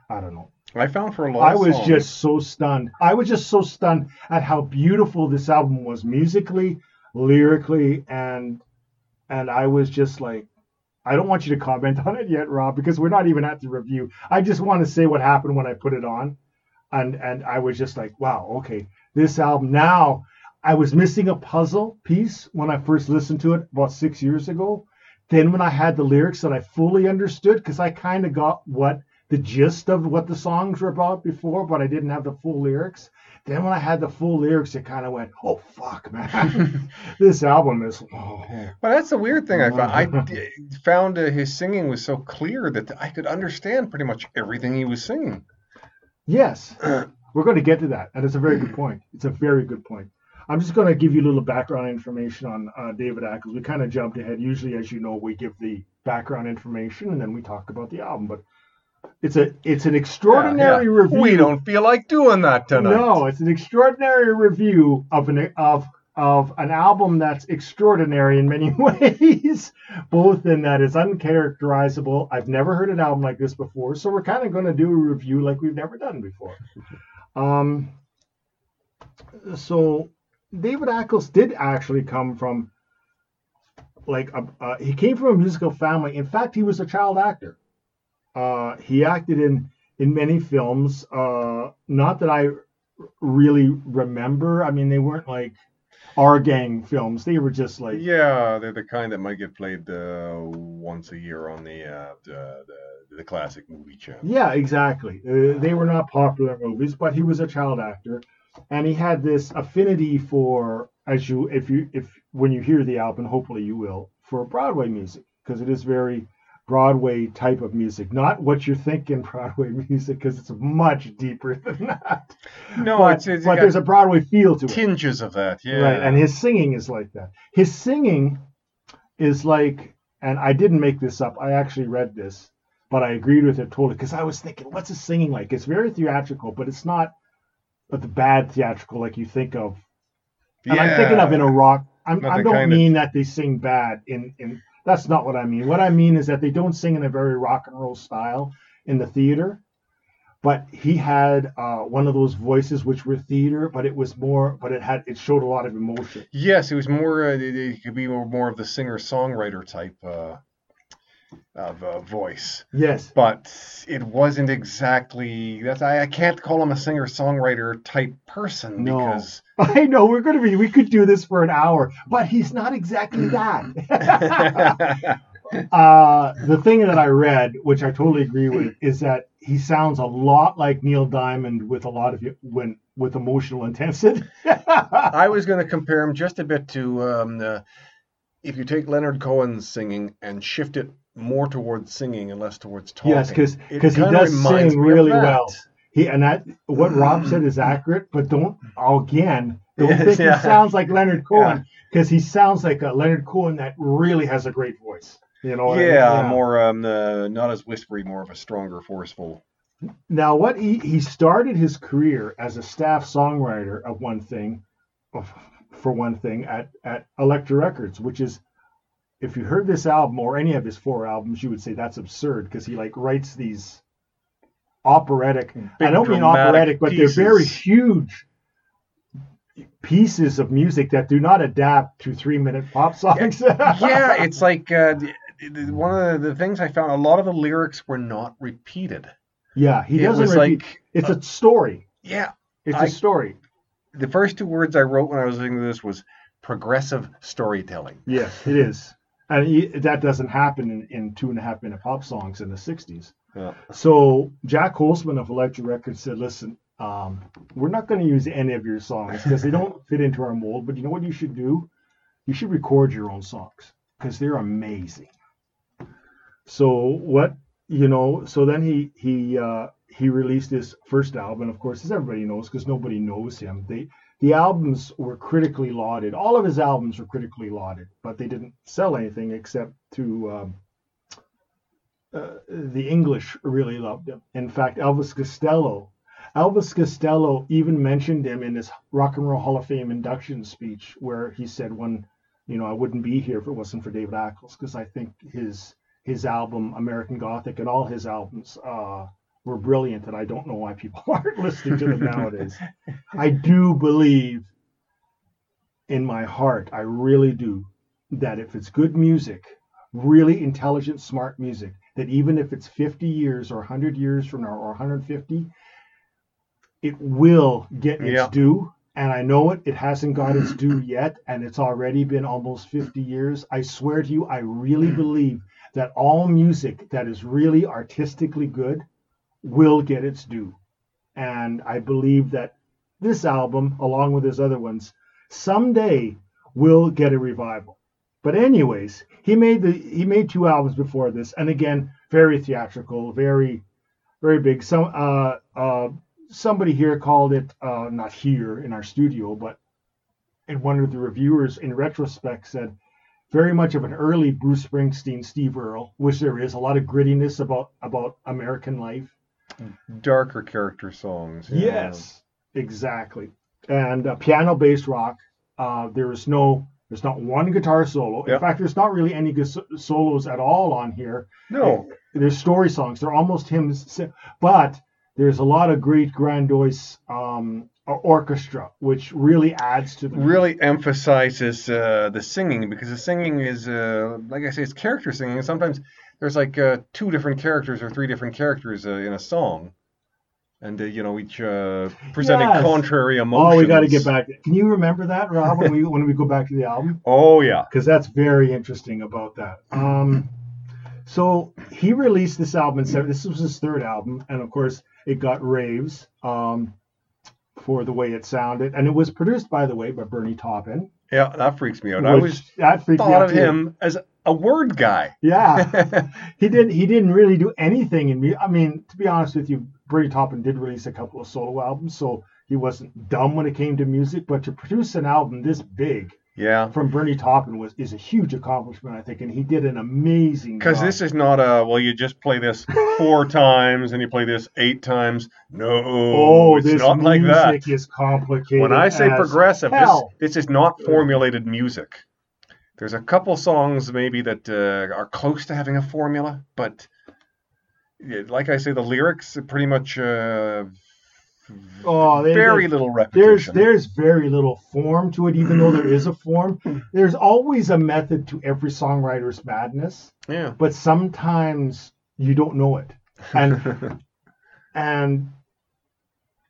I don't know. I found for a lot. I was songs- just so stunned. I was just so stunned at how beautiful this album was musically, lyrically, and and I was just like, I don't want you to comment on it yet, Rob, because we're not even at the review. I just want to say what happened when I put it on, and and I was just like, wow, okay, this album now. I was missing a puzzle piece when I first listened to it about six years ago. Then when I had the lyrics that I fully understood, because I kind of got what the gist of what the songs were about before, but I didn't have the full lyrics. Then when I had the full lyrics, it kind of went, "Oh fuck, man, this album is." Oh. Well, that's the weird thing I found. I found uh, his singing was so clear that I could understand pretty much everything he was singing. Yes, we're going to get to that, and it's a very good point. It's a very good point. I'm just going to give you a little background information on uh, David Ackles. We kind of jumped ahead. Usually, as you know, we give the background information and then we talk about the album. But it's a it's an extraordinary Yeah, yeah. review. We don't feel like doing that tonight. No, it's an extraordinary review of an of of an album that's extraordinary in many ways, both in that it's uncharacterizable. I've never heard an album like this before, so we're kind of going to do a review like we've never done before. Um, so David Ackles did actually come from like a, uh, he came from a musical family. In fact, he was a child actor. Uh, he acted in in many films. Uh, not that I really remember. I mean, they weren't like our gang films. They were just like Yeah, they're the kind that might get played uh, once a year on the, uh, the the the classic movie channel. Yeah, exactly. Uh, they were not popular movies, but he was a child actor, and he had this affinity for, as you, if you, if when you hear the album, hopefully you will, for Broadway music because it is very Broadway type of music, not what you're thinking Broadway music, because it's much deeper than that. No, but, it's, it's but there's a Broadway feel to it. tinges of that. Yeah, Right, and his singing is like that. His singing is like, and I didn't make this up. I actually read this, but I agreed with it totally because I was thinking, what's his singing like? It's very theatrical, but it's not but the bad theatrical like you think of. And I'm thinking of in a rock. I'm, I don't kind of- mean that they sing bad. In in that's not what I mean. What I mean is that they don't sing in a very rock and roll style in the theater. But he had uh, one of those voices which were theater, but it was more, but it had it showed a lot of emotion. Yes, it was more. Uh, it, could be more, more of the singer-songwriter type uh, of uh, voice, Yes. but it wasn't exactly. That's I, I can't call him a singer-songwriter type person No. because I know we're going to be, we could do this for an hour, but he's not exactly that. uh, the thing that I read, which I totally agree with, is that he sounds a lot like Neil Diamond with a lot of when with emotional intensity. I was going to compare him just a bit to um, the, if you take Leonard Cohen's singing and shift it more towards singing and less towards talking. yes, because because he does sing really well. He and that what Rob said is accurate, but don't again don't Yes, think yeah. he sounds like Leonard Cohen because he sounds like a Leonard Cohen that really has a great voice. You know, what I mean? yeah, more um, uh, not as whispery, more of a stronger, forceful. Now, what he, he started his career as a staff songwriter of one thing, of, for one thing, at, at Elektra Records, which is, if you heard this album or any of his four albums, you would say that's absurd because he like writes these operatic. I don't mean operatic, but they're very huge pieces of music that do not adapt to three minute pop songs. yeah, it's like uh, one of the, things I found. A lot of the lyrics were not repeated. yeah, he doesn't repeat. like it's a story. yeah. It's I- a story. The first two words I wrote when I was listening to this was progressive storytelling. Yes, it is. And he, that doesn't happen in, in two and a half minute pop songs in the 60s. Yeah. So Jac Holzman of Elektra Records said, listen, um, we're not going to use any of your songs because they don't fit into our mold. But you know what you should do? You should record your own songs because they're amazing. So what you know? So then he he uh, he released his first album. Of course, as everybody knows, because nobody knows him. They the albums were critically lauded. All of his albums were critically lauded, but they didn't sell anything except to um, uh, the English really loved him. In fact, Elvis Costello, Elvis Costello even mentioned him in his Rock and Roll Hall of Fame induction speech, where he said, "One, you know, I wouldn't be here if it wasn't for David Ackles, because I think his his album American Gothic and all his albums uh, were brilliant, and I don't know why people aren't listening to them nowadays. I do believe in my heart, I really do, that if it's good music, really intelligent, smart music, that even if it's 50 years or 100 years from now or 150, it will get its Yeah. due. And I know it, it hasn't got its due yet, and it's already been almost 50 years. I swear to you, I really believe that all music that is really artistically good will get its due. And I believe that this album, along with his other ones, someday will get a revival. But anyways, he made the he made two albums before this, and again, very theatrical, very, very big. Some uh uh somebody here called it uh not here in our studio, but and one of the reviewers in retrospect said very much of an early Bruce Springsteen, Steve Earle, which there is a lot of grittiness about about American life. Darker character songs. Yes, exactly. And uh, piano-based rock. Uh, there is no, there's not one guitar solo. In fact, there's not really any gus- solos at all on here. No. There's story songs. They're almost hymns, but there's a lot of great grandiose um, orchestra, which really adds to the really emphasizes uh, the singing because the singing is, uh, like I say, it's character singing. And sometimes there's like uh, two different characters or three different characters uh, in a song. and uh, you know each uh, presenting Yes. contrary emotions. Oh, we got to get back. Can you remember that, Rob? When we when we go back to the album, Oh yeah, because that's very interesting about that. Um, so he released this album in seven. This was his third album, and of course, it got raves um, for the way it sounded, and it was produced, by the way, by Bernie Taupin. yeah, that freaks me out. I was that freaked me thought out of too. him as a word guy. Yeah, he didn't. He didn't really do anything in me. I mean, to be honest with you, Bernie Taupin did release a couple of solo albums, so he wasn't dumb when it came to music. But to produce an album this big yeah, from Bernie Taupin was is a huge accomplishment, I think, and he did an amazing. because this is not a well, you just play this four times and you play this eight times. No, oh, it's this not like that. music is complicated. When I say progressive, this, this is not uh. formulated music. There's a couple songs maybe that uh, are close to having a formula, but like I say, the lyrics are pretty much uh, Oh, they- very they- little there's there's very little form to it, even though there is a form. There's always a method to every songwriter's madness. yeah. but sometimes you don't know it and and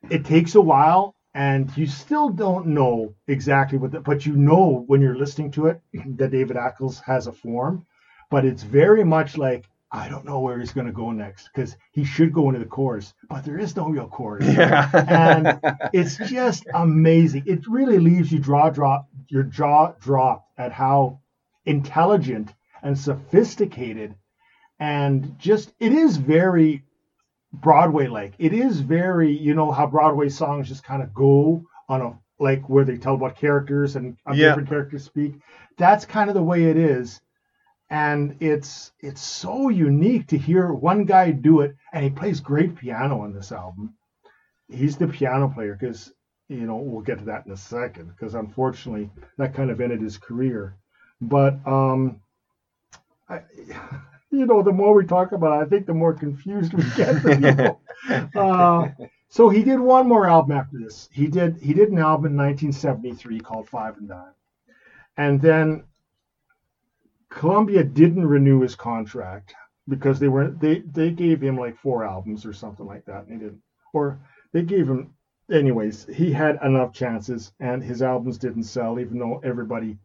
it takes a while and you still don't know exactly what the, but you know when you're listening to it that david ackles has a form but it's very much like i don't know where he's going to go next because he should go into the chorus but there is no real chorus yeah. and it's just amazing. It really leaves you jaw drop your jaw dropped at how intelligent and sophisticated and just it is very Broadway like. It is very, you know, how Broadway songs just kind of go on a like where they tell about characters and Yeah. different characters speak. That's kind of the way it is. And it's it's so unique to hear one guy do it and he plays great piano on this album he's the piano player because you know we'll get to that in a second because unfortunately that kind of ended his career but um I, you know the more we talk about it i think the more confused we get uh, so he did one more album after this. He did he did an album in 1973 called five and dime and then columbia didn't renew his contract because they were they they gave him like four albums or something like that and he didn't or they gave him anyways he had enough chances and his albums didn't sell even though everybody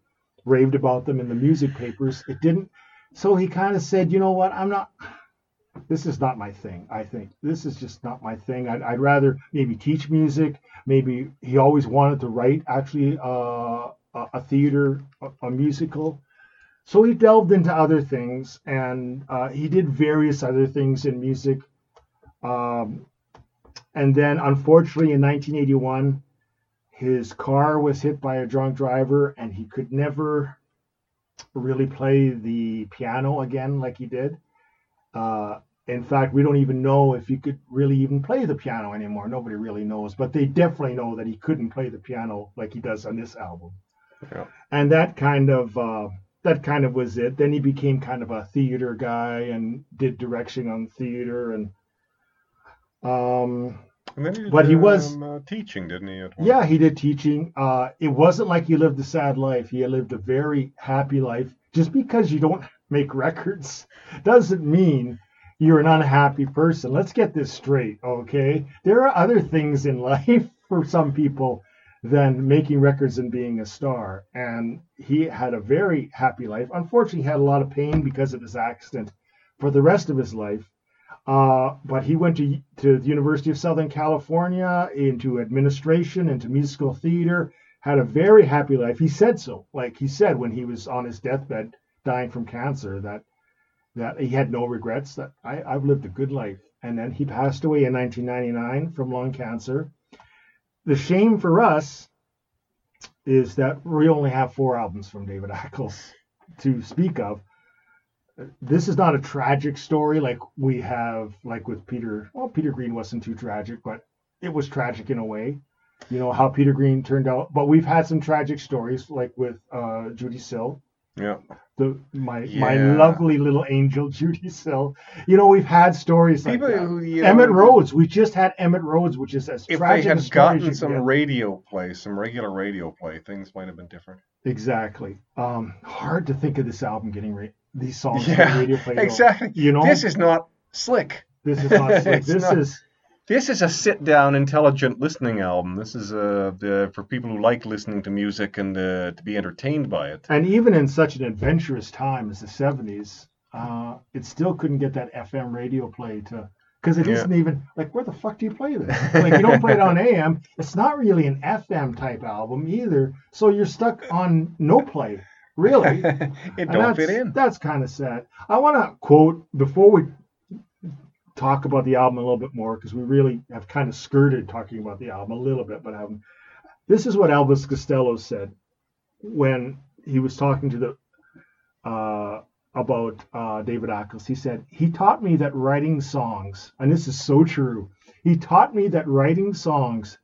raved about them in the music papers. It didn't so he kind of said you know what? I'm not this is not my thing i think. This is just not my thing. I'd, I'd rather maybe teach music. Maybe he always wanted to write actually uh, a, theater a, a musical. So he delved into other things and uh, he did various other things in music um, and then, unfortunately, in 1981, his car was hit by a drunk driver, and he could never really play the piano again like he did. Uh, in fact, we don't even know if he could really even play the piano anymore. Nobody really knows, but they definitely know that he couldn't play the piano like he does on this album. Yeah. And that kind of uh, that kind of was it. Then he became kind of a theater guy and did direction on theater and um And then he did, But he was- um, uh, teaching, didn't he? yeah, he did teaching. Uh, it wasn't like he lived a sad life. He lived a very happy life. Just because you don't make records doesn't mean you're an unhappy person. Let's get this straight, okay? There are other things in life for some people than making records and being a star. And he had a very happy life. Unfortunately, he had a lot of pain because of his accident for the rest of his life. Uh, but he went to, to the University of Southern California into administration, into musical theater, had a very happy life. He said so. Like he said when he was on his deathbed, dying from cancer, that that he had no regrets, that I, I've lived a good life. And then he passed away in 1999 from lung cancer. The shame for us is that we only have four albums from David Ackles to speak of this is not a tragic story like we have like with Peter. Well, Peter Green wasn't too tragic, but it was tragic in a way. You know how Peter Green turned out. But we've had some tragic stories like with uh, Judee Sill, Yeah. the my my lovely little angel Judee Sill. You know we've had stories like People that. who, you know, Emitt Rhodes. We just had Emitt Rhodes, which is as If they tragic a had story gotten some get. radio play, some regular radio play, things might have been different. Exactly. Um, hard to think of this album getting these songs Yeah, radio play. Exactly. You know, This is not slick. This is not slick. This not- is This is a sit-down, intelligent listening album. This is uh, the, for people who like listening to music and uh, to be entertained by it. And even in such an adventurous time as the 70s, uh, it still couldn't get that FM radio play to. Because it Yeah. not even like where the fuck do you play this? Like you don't play it on AM. It's not really an FM type album either. So you're stuck on no play, really. it don't fit in. That's kind of sad. I want to quote before we talk about the album a little bit more because we really have kind of skirted talking about the album a little bit, but haven't. This is what Elvis Costello said when he was talking to the uh, about uh, David Ackles. He said he taught me that writing songs, and this is so true. He taught me that writing songs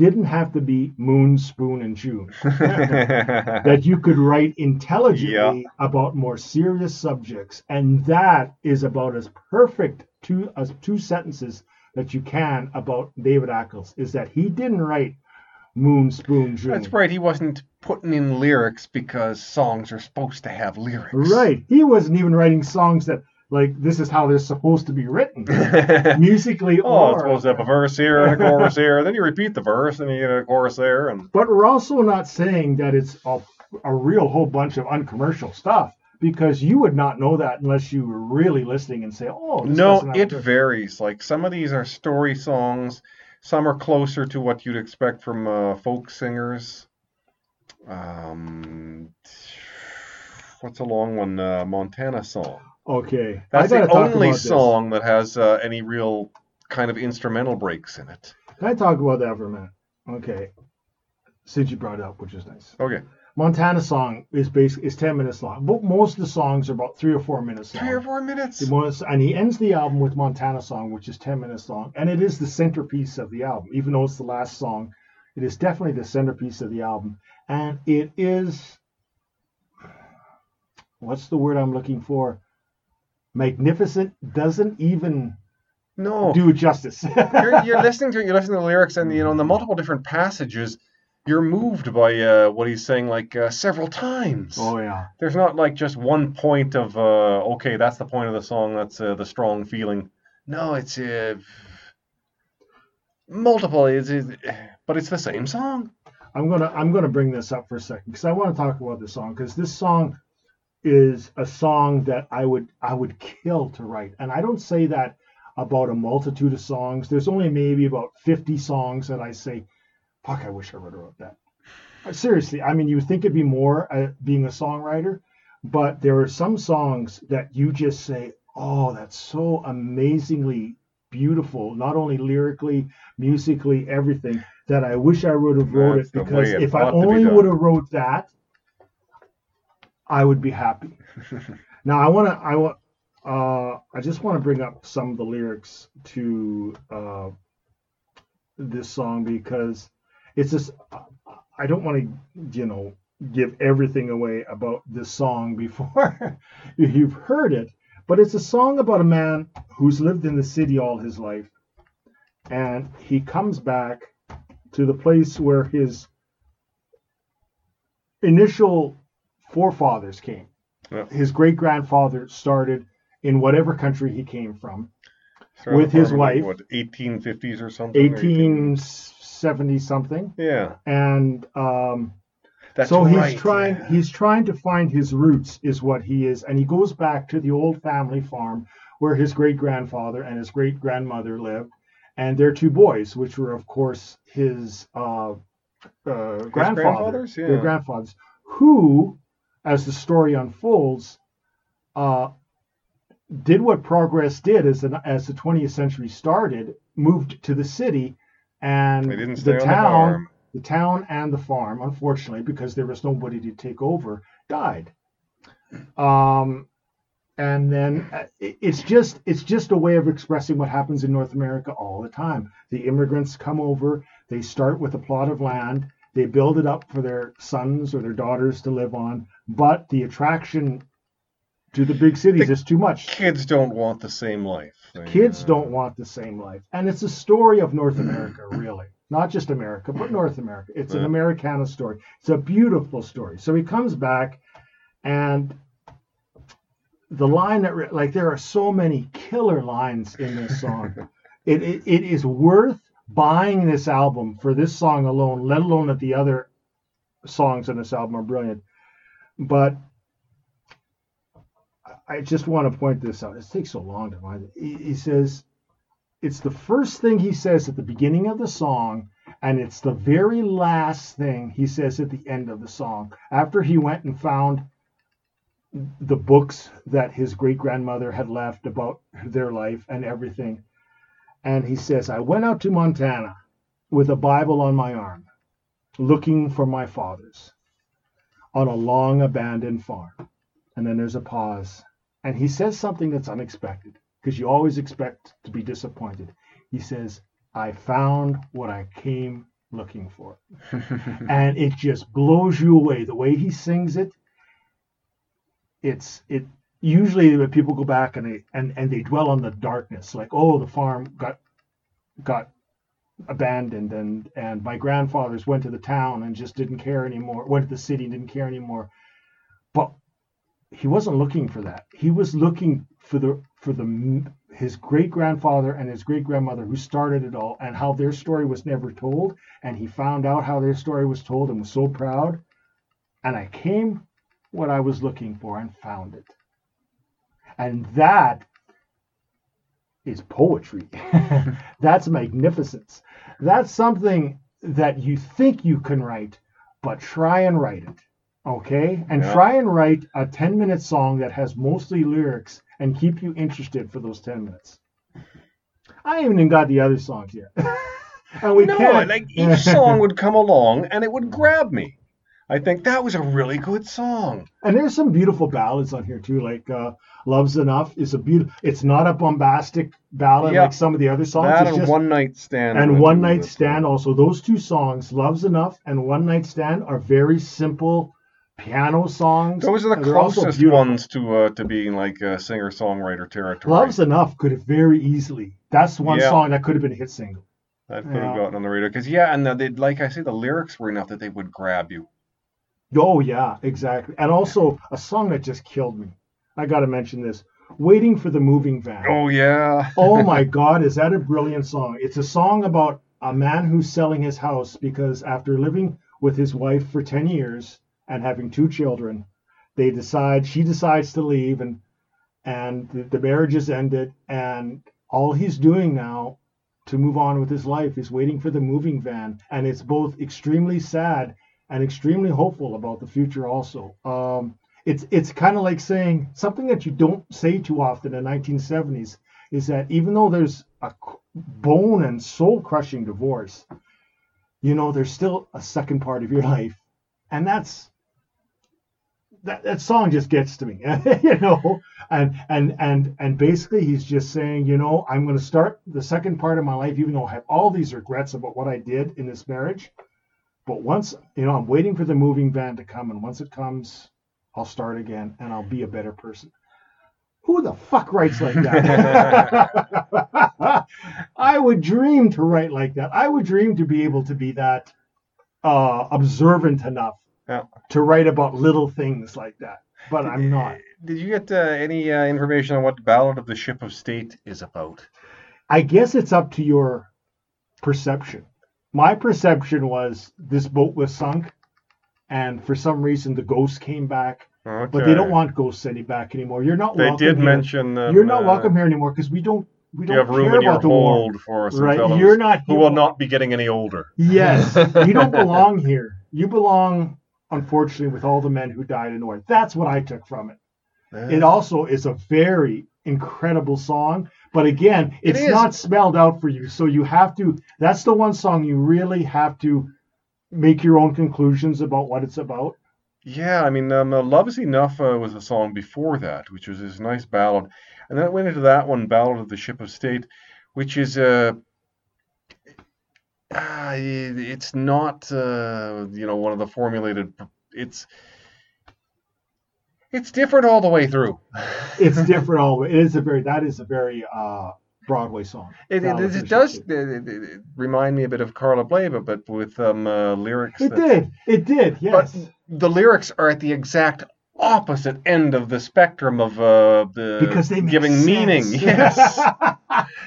didn't have to be Moon, Spoon, and June that you could write intelligently about more serious subjects, and that is about as perfect two as two sentences that you can about David Ackles. Is that he didn't write Moon, Spoon, June. That's right. He wasn't putting in lyrics because songs are supposed to have lyrics. Right. He wasn't even writing songs that like this is how they're supposed to be written musically oh, or it's supposed to have a verse here and a chorus here. Then you repeat the verse and you get a chorus there. And But we're also not saying that it's a, a real whole bunch of uncommercial stuff because you would not know that unless you were really listening and say, "Oh, this no, it to-" varies. Like some of these are story songs. Some are closer to what you'd expect from uh, folk singers. Um, what's a long one? Uh, Montana song. Okay, That's the only about this. song that has uh, any real kind of instrumental breaks in it. Can I talk about that for a minute? Okay, since you brought it up, which is nice. Okay, Montana song is basically is ten minutes long, but most of the songs are about three or four minutes long. three or four minutes. Was- and he ends the album with Montana Song, which is 10 minutes long. And it is the centerpiece of the album. Even though it's the last song, it is definitely the centerpiece of the album. And it is, what's the word I'm looking for? Magnificent doesn't even No, do it justice. you're, you're listening to it, you're listening to the lyrics, and you know, in the multiple different passages, you're moved by uh, what he's saying like uh, several times. oh, yeah. There's not like just one point of uh, okay, that's the point of the song, that's uh, the strong feeling. No, it's uh, multiple. It's, it's, but it's the same song. I'm gonna I'm gonna bring this up for a second because I want to talk about this song because this song is a song that I would I would kill to write, and I don't say that about a multitude of songs. There's only maybe about 50 songs that I say, fuck, I wish I would have wrote that. Uh, Seriously, I mean, you would think it'd be more uh, being a songwriter, but there are some songs that you just say, oh, that's so amazingly beautiful, not only lyrically, musically, everything, that I wish I would have wrote That's it because if I ought to be only would have wrote that, I would be happy. now I want to, I want, uh, I just want to bring up some of the lyrics to uh, this song because it's just, I don't want to, you know, give everything away about this song before you've heard it, but it's a song about a man who's lived in the city all his life, and he comes back to the place where his initial forefathers came. Yeah. His great grandfather started in whatever country he came from, Started With his probably, wife. What 1850s or something? or 18 1870 something, Yeah, and um, that's so right. he's trying yeah. he's trying to find his roots is what he is and he goes back to the old family farm where his great grandfather and his great grandmother lived and their two boys which were of course his uh, uh, grandfather grandfathers? their Yeah. grandfathers who as the story unfolds uh, did what progress did as, an, as the 20th century started moved to the city and They didn't stay the on the town the town and the farm, unfortunately, because there was nobody to take over, died. Um, and then uh, it's just it's just a way of expressing what happens in North America all the time. The immigrants come over, they start with a plot of land, they build it up for their sons or their daughters to live on, but the attraction to the big cities The is too much. Kids don't want the same life. They, Kids uh, don't want the same life. And it's a story of North America, really. Not just America, but North America. It's an Americana story. It's a beautiful story. So he comes back, and the line that, like, there are so many killer lines in this song. It, it it is worth buying this album for this song alone, let alone that the other songs on this album are brilliant. But I just want to point this out. It takes so long to find it. He, he says it's the first thing he says at the beginning of the song, and it's the very last thing he says at the end of the song. After he went and found the books that his great grandmother had left about their life and everything. And he says, I went out to Montana with a Bible on my arm, looking for my fathers on a long abandoned farm. And then there's a pause. And he says something that's unexpected because you always expect to be disappointed. He says, I found what I came looking for. and it just blows you away. The way he sings it, it's it usually when people go back and they and, and they dwell on the darkness, like, oh, the farm got got abandoned and and my grandfathers went to the town and just didn't care anymore, went to the city and didn't care anymore. But he wasn't looking for that. He was looking for the for the his great grandfather and his great grandmother who started it all and how their story was never told and he found out how their story was told and was so proud and I came what I was looking for and found it. And that is poetry. That's magnificence. That's something that you think you can write, but try and write it. Okay? And yeah. try and write a 10 minute song that has mostly lyrics and keep you interested for those 10 minutes. I haven't even got the other songs yet. and we no, can't. like each song would come along and it would grab me. I think that was a really good song. And there's some beautiful ballads on here too, like uh, "Love's Enough" is a beautiful. It's not a bombastic ballad like some of the other songs. That it's and just, "One Night Stand" and "One Night Stand" also. Those two songs, "Love's Enough" and "One Night Stand," are very simple piano songs. Those are the closest ones to uh, to being like a singer songwriter territory. "Love's Enough" could have very easily. That's one yeah. song that could have been a hit single. That could have gotten on the radio because yeah, and the, like I say, the lyrics were enough that they would grab you. Oh yeah, exactly. And also a song that just killed me. I got to mention this. Waiting for the moving van. Oh yeah. oh my god, is that a brilliant song? It's a song about a man who's selling his house because after living with his wife for 10 years and having two children, they decide she decides to leave and and the, the marriage is ended and all he's doing now to move on with his life is waiting for the moving van and it's both extremely sad and extremely hopeful about the future also. Um, it's it's kind of like saying something that you don't say too often in the 1970s is that even though there's a bone and soul crushing divorce, you know, there's still a second part of your life. And that's that, that song just gets to me, you know, and and and and basically he's just saying, you know, I'm going to start the second part of my life, even though I have all these regrets about what I did in this marriage. But once, you know, I'm waiting for the moving van to come, and once it comes, I'll start again and I'll be a better person. Who the fuck writes like that? I would dream to write like that. I would dream to be able to be that uh, observant enough yeah. to write about little things like that. But I'm not. Did you get uh, any uh, information on what the Ballad of the Ship of State is about? I guess it's up to your perception my perception was this boat was sunk, and for some reason the ghosts came back. Okay. But they don't want ghosts any back anymore. You're not. They welcome did here. mention. Them, You're not uh, welcome here anymore because we don't. We don't you have room in your hold for us, right? You're not who will not be getting any older. Yes, you don't belong here. You belong, unfortunately, with all the men who died in the war. That's what I took from it. Yeah. It also is a very incredible song but again, it's it not spelled out for you. So you have to, that's the one song you really have to make your own conclusions about what it's about. Yeah, I mean, um, uh, Love is Enough uh, was a song before that, which was this nice ballad. And then it went into that one, Ballad of the Ship of State, which is. Uh, uh, it's not, uh, you know, one of the formulated. It's it's different all the way through. it's different all the way. It is a very that is a very uh, Broadway song. It, it, it does it, remind me a bit of Carla Bleva, but with um, uh, lyrics. It that, did. It did. Yes. But the lyrics are at the exact opposite end of the spectrum of uh, the because they giving sense. meaning. Yes.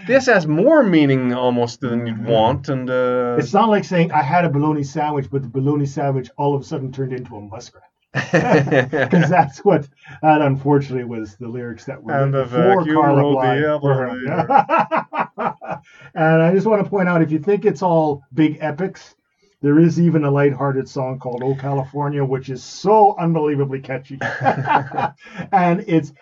this has more meaning almost than you'd want, and uh, It's not like saying I had a bologna sandwich, but the bologna sandwich all of a sudden turned into a muskrat. Because that's what that unfortunately was the lyrics that were And before vacuum Carla rolled the Bly. apple Yeah. and I just want to point out, if you think it's all big epics, there is even a lighthearted song called "Oh California," which is so unbelievably catchy. and it's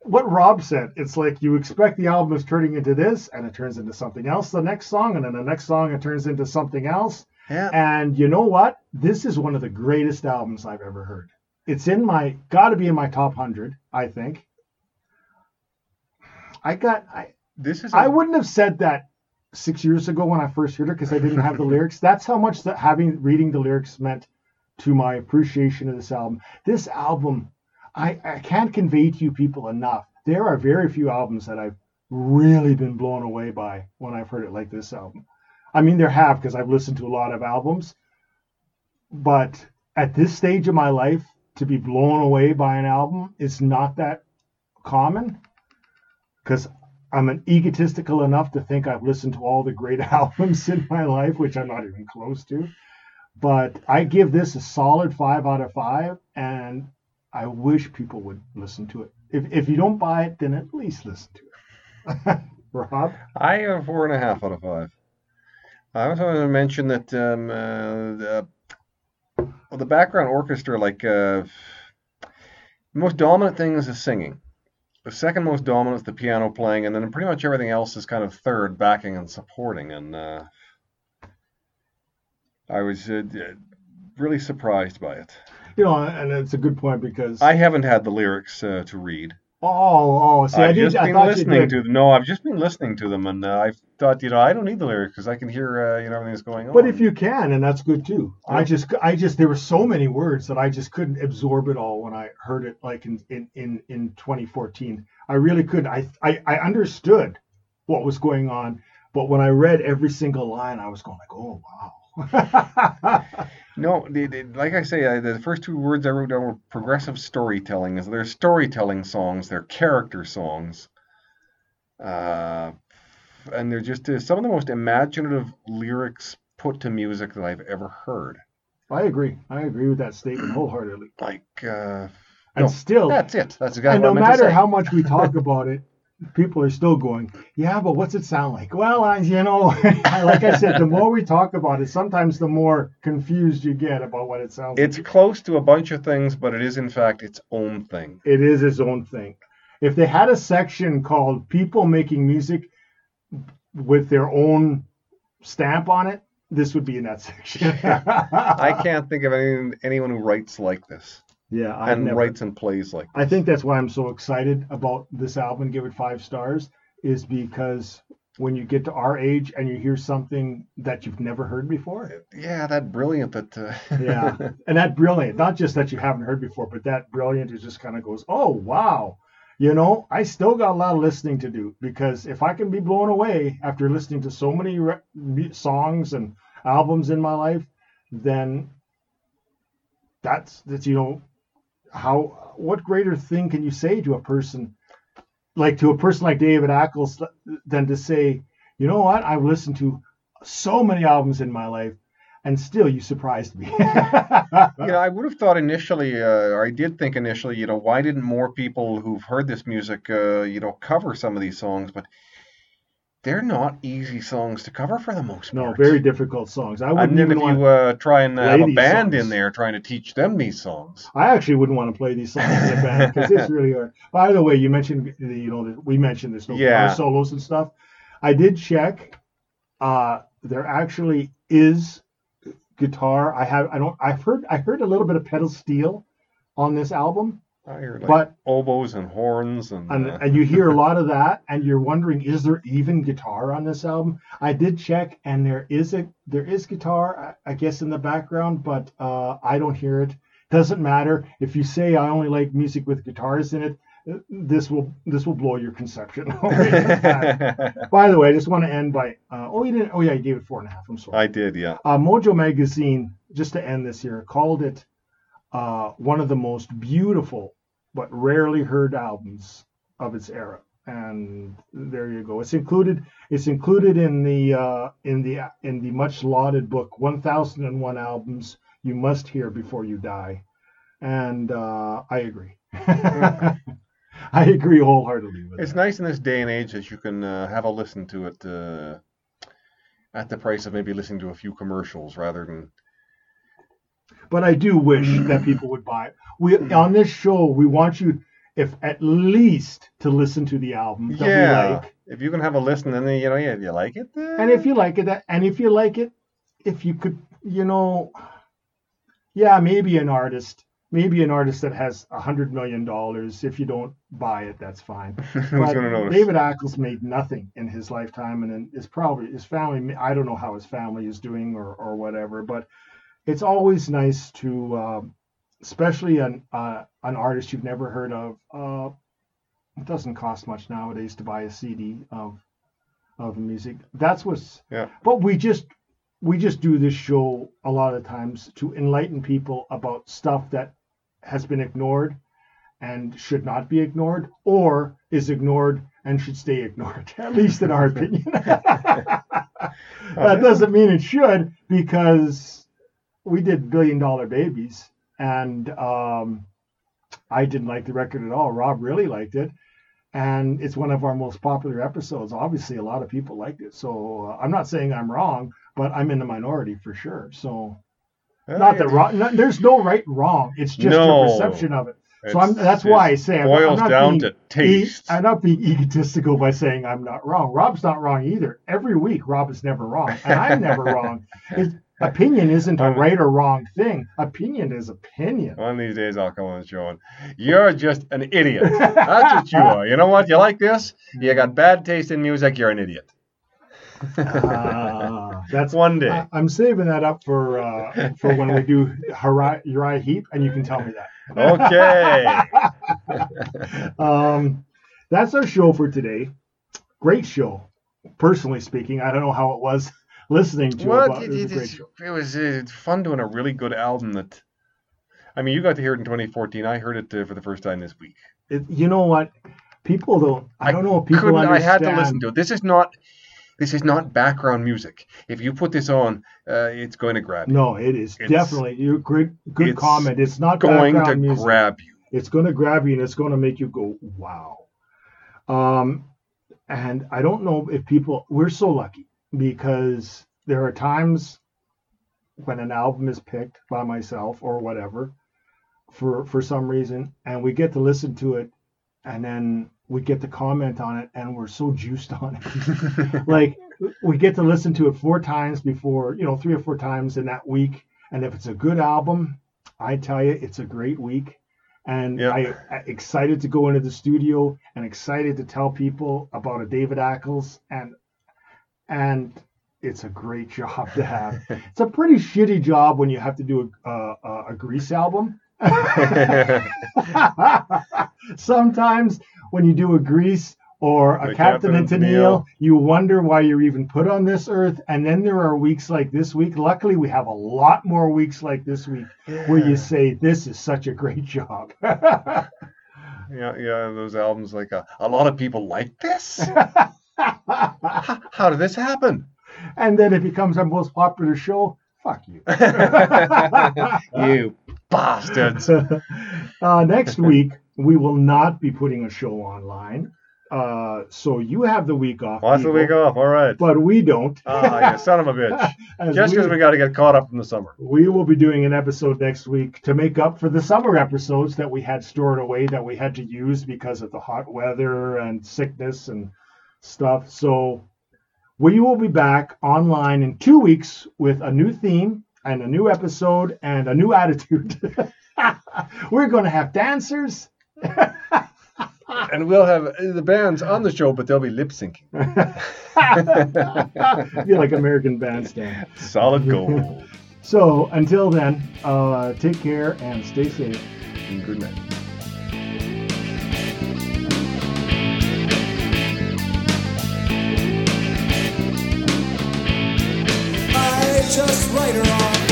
what Rob said. It's like you expect the album is turning into this, and it turns into something else the next song, and then the next song it turns into something else. Yeah. And you know what? This is one of the greatest albums I've ever heard. It's in my got to be in my top 100, I think. I got I This is. I a- wouldn't have said that 6 years ago when I first heard it because I didn't have the lyrics. That's how much that having reading the lyrics meant to my appreciation of this album. This album I I can't convey to you people enough. There are very few albums that I've really been blown away by when I've heard it like this album. I mean, there have because I've listened to a lot of albums, but at this stage of my life, to be blown away by an album is not that common because I'm an egotistical enough to think I've listened to all the great albums in my life, which I'm not even close to. But I give this a solid five out of five, and I wish people would listen to it. If, if you don't buy it, then at least listen to it. Rob? I have four and a half out of five. I also want to mention that um, uh, the, well, the background orchestra, like, uh, the most dominant thing is the singing. The second most dominant is the piano playing, and then pretty much everything else is kind of third, backing and supporting. And uh, I was uh, really surprised by it. You know, and it's a good point because I haven't had the lyrics uh, to read. Oh oh see I I've did just been you listening to them. No, I've just been listening to them, and uh, I thought, you know, I don't need the lyrics because I can hear, uh, you know, everything that's going on. But if you can, and that's good too. I just, I just, there were so many words that I just couldn't absorb it all when I heard it, like in in in, in 2014. I really couldn't. I, I I understood what was going on, but when I read every single line, I was going like, oh wow. No, the, the, like I say, I, the first two words I wrote down were progressive storytelling. Is they're storytelling songs, they're character songs, uh, and they're just uh, some of the most imaginative lyrics put to music that I've ever heard. I agree. I agree with that statement wholeheartedly. Like, uh, And No, still, that's it. That's exactly and no I meant to matter how much we talk about it, people are still going, yeah, but what's it sound like? Well, I, you know, like I said, the more we talk about it, sometimes the more confused you get about what it sounds like. It's close to a bunch of things, but it is in fact its own thing. It is its own thing. If they had a section called people making music with their own stamp on it, this would be in that section. I can't think of any, anyone who writes like this Yeah, I and never. writes and plays like I think that's why I'm so excited about this album. Give it five stars, is because when you get to our age and you hear something that you've never heard before, Yeah, that brilliant that. Uh, yeah, and that brilliant, not just that you haven't heard before, but that brilliant is just kind of goes, oh wow, you know, I still got a lot of listening to do because if I can be blown away after listening to so many re- songs and albums in my life, then that's that's you know how what greater thing can you say to a person like to a person like David Ackles than to say, you know what, I've listened to so many albums in my life and still you surprised me. know, I would have thought initially, uh, or I did think initially, you know, why didn't more people who've heard this music, uh, you know, cover some of these songs? But they're not easy songs to cover for the most no, part. very difficult songs. I wouldn't even if want you uh, try and have a band songs. in there trying to teach them these songs, I actually wouldn't want to play these songs in a band because it's really hard. By the way, you mentioned the, you know we mentioned this no Yeah. guitar solos and stuff. I did check. Uh, there actually is guitar. I have I don't I've heard I heard a little bit of pedal steel on this album, I hear like but oboes and horns and, and, uh, and you hear a lot of that and you're wondering is there even guitar on this album? I did check and there is a there is guitar i I guess in the background but uh, i don't hear it. Doesn't matter. If you say i only like music with guitars in it uh, this will this will blow your conception by the way i just want to end by uh, oh you didn't oh yeah you gave it four and a half i'm sorry. I did, yeah. uh, Mojo Magazine, just to end this here, called it uh, one of the most beautiful but rarely heard albums of its era. and there you go. It's included. It's included in the uh, in the in the much lauded book 1001 albums you must hear before you die, and uh, I agree. I agree wholeheartedly with It's that. nice in this day and age that you can uh, have a listen to it uh, at the price of maybe listening to a few commercials rather than. But I do wish that people would buy it. We on this show we want you, if at least to listen to the album that we like. if you can have a listen and then you know, yeah, if you like it, uh, And if you like it, that- and if you like it, if you could, you know, yeah, maybe an artist, maybe an artist that has a hundred million dollars. If you don't buy it, that's fine. who's gonna notice? David Ackles made nothing in his lifetime, and then it's probably his family. I don't know how his family is doing or or whatever, but it's always nice to, um, especially an uh, an artist you've never heard of. Uh, it doesn't cost much nowadays to buy a CD of of music. That's what's. Yeah. But we just we just do this show a lot of times to enlighten people about stuff that has been ignored and should not be ignored, or is ignored and should stay ignored, at least in our opinion. that doesn't mean it should, because we did Billion Dollar Babies, and um, I didn't like the record at all. Rob really liked it. And it's one of our most popular episodes. Obviously, a lot of people liked it. So uh, I'm not saying I'm wrong, but I'm in the minority for sure. So Uh, not that wrong. No, there's no right and wrong. It's just No. your perception of it. So I'm, that's why I say I'm, boils I'm not down being, to e- taste. I'm not being egotistical by saying I'm not wrong. Rob's not wrong either. Every week, Rob is never wrong, and I'm never wrong. It's, opinion isn't a right or wrong thing. Opinion is opinion. One of these days I'll come on the show and you're just an idiot. That's what you are. You know what? You like this? You got bad taste in music. You're an idiot. Ah, that's One day. I, I'm saving that up for uh, for when we do Uriah, Heep, and you can tell me that. Okay. um, that's our show for today. Great show. Personally speaking, I don't know how it was listening to it, Well, but it, it was it, show. it was uh, fun doing a really good album that. I mean, you got to hear it in 2014. I heard it uh, for the first time this week. It, you know what? People don't. I don't know people couldn't- I had to listen to it. This is not. This is not background music. If you put this on, uh, it's going to grab you. No, it is It's- definitely. You good. Good comment. It's not going to music. grab you. It's going to grab you and it's going to make you go, wow. Um, and I don't know if people, we're so lucky because there are times when an album is picked by myself or whatever for, for some reason, and we get to listen to it and then we get to comment on it and we're so juiced on it. like we get to listen to it four times before, you know, three or four times in that week. And if it's a good album, I tell you, it's a great week. And Yeah. I, I excited to go into the studio and excited to tell people about a David Ackles and and it's a great job to have. it's a pretty shitty job when you have to do a a, a, a Grease album. Sometimes when you do a Grease or a Captain, Captain and Tennille, you wonder why you're even put on this earth. And then there are weeks like this week. Luckily, we have a lot more weeks like this week where you say, This is such a great job. Yeah, yeah, those albums like uh, a lot of people like this. How, how did this happen? and then it becomes our most popular show. Fuck you. you bastards. uh, next week, we will not be putting a show online. Uh, so you have the week off. What's the week off? All right. But we don't. Ah, you son of a bitch. Just because we got to get caught up in the summer. we will be doing an episode next week to make up for the summer episodes that we had stored away that we had to use because of the hot weather and sickness and stuff. So we will be back online in two weeks with a new theme and a new episode and a new attitude. We're going to have dancers. And we'll have uh, the bands on the show, but they'll be lip syncing. Feel like American Bandstand. Solid gold. So until then, uh, take care and stay safe. And good night. Write her off.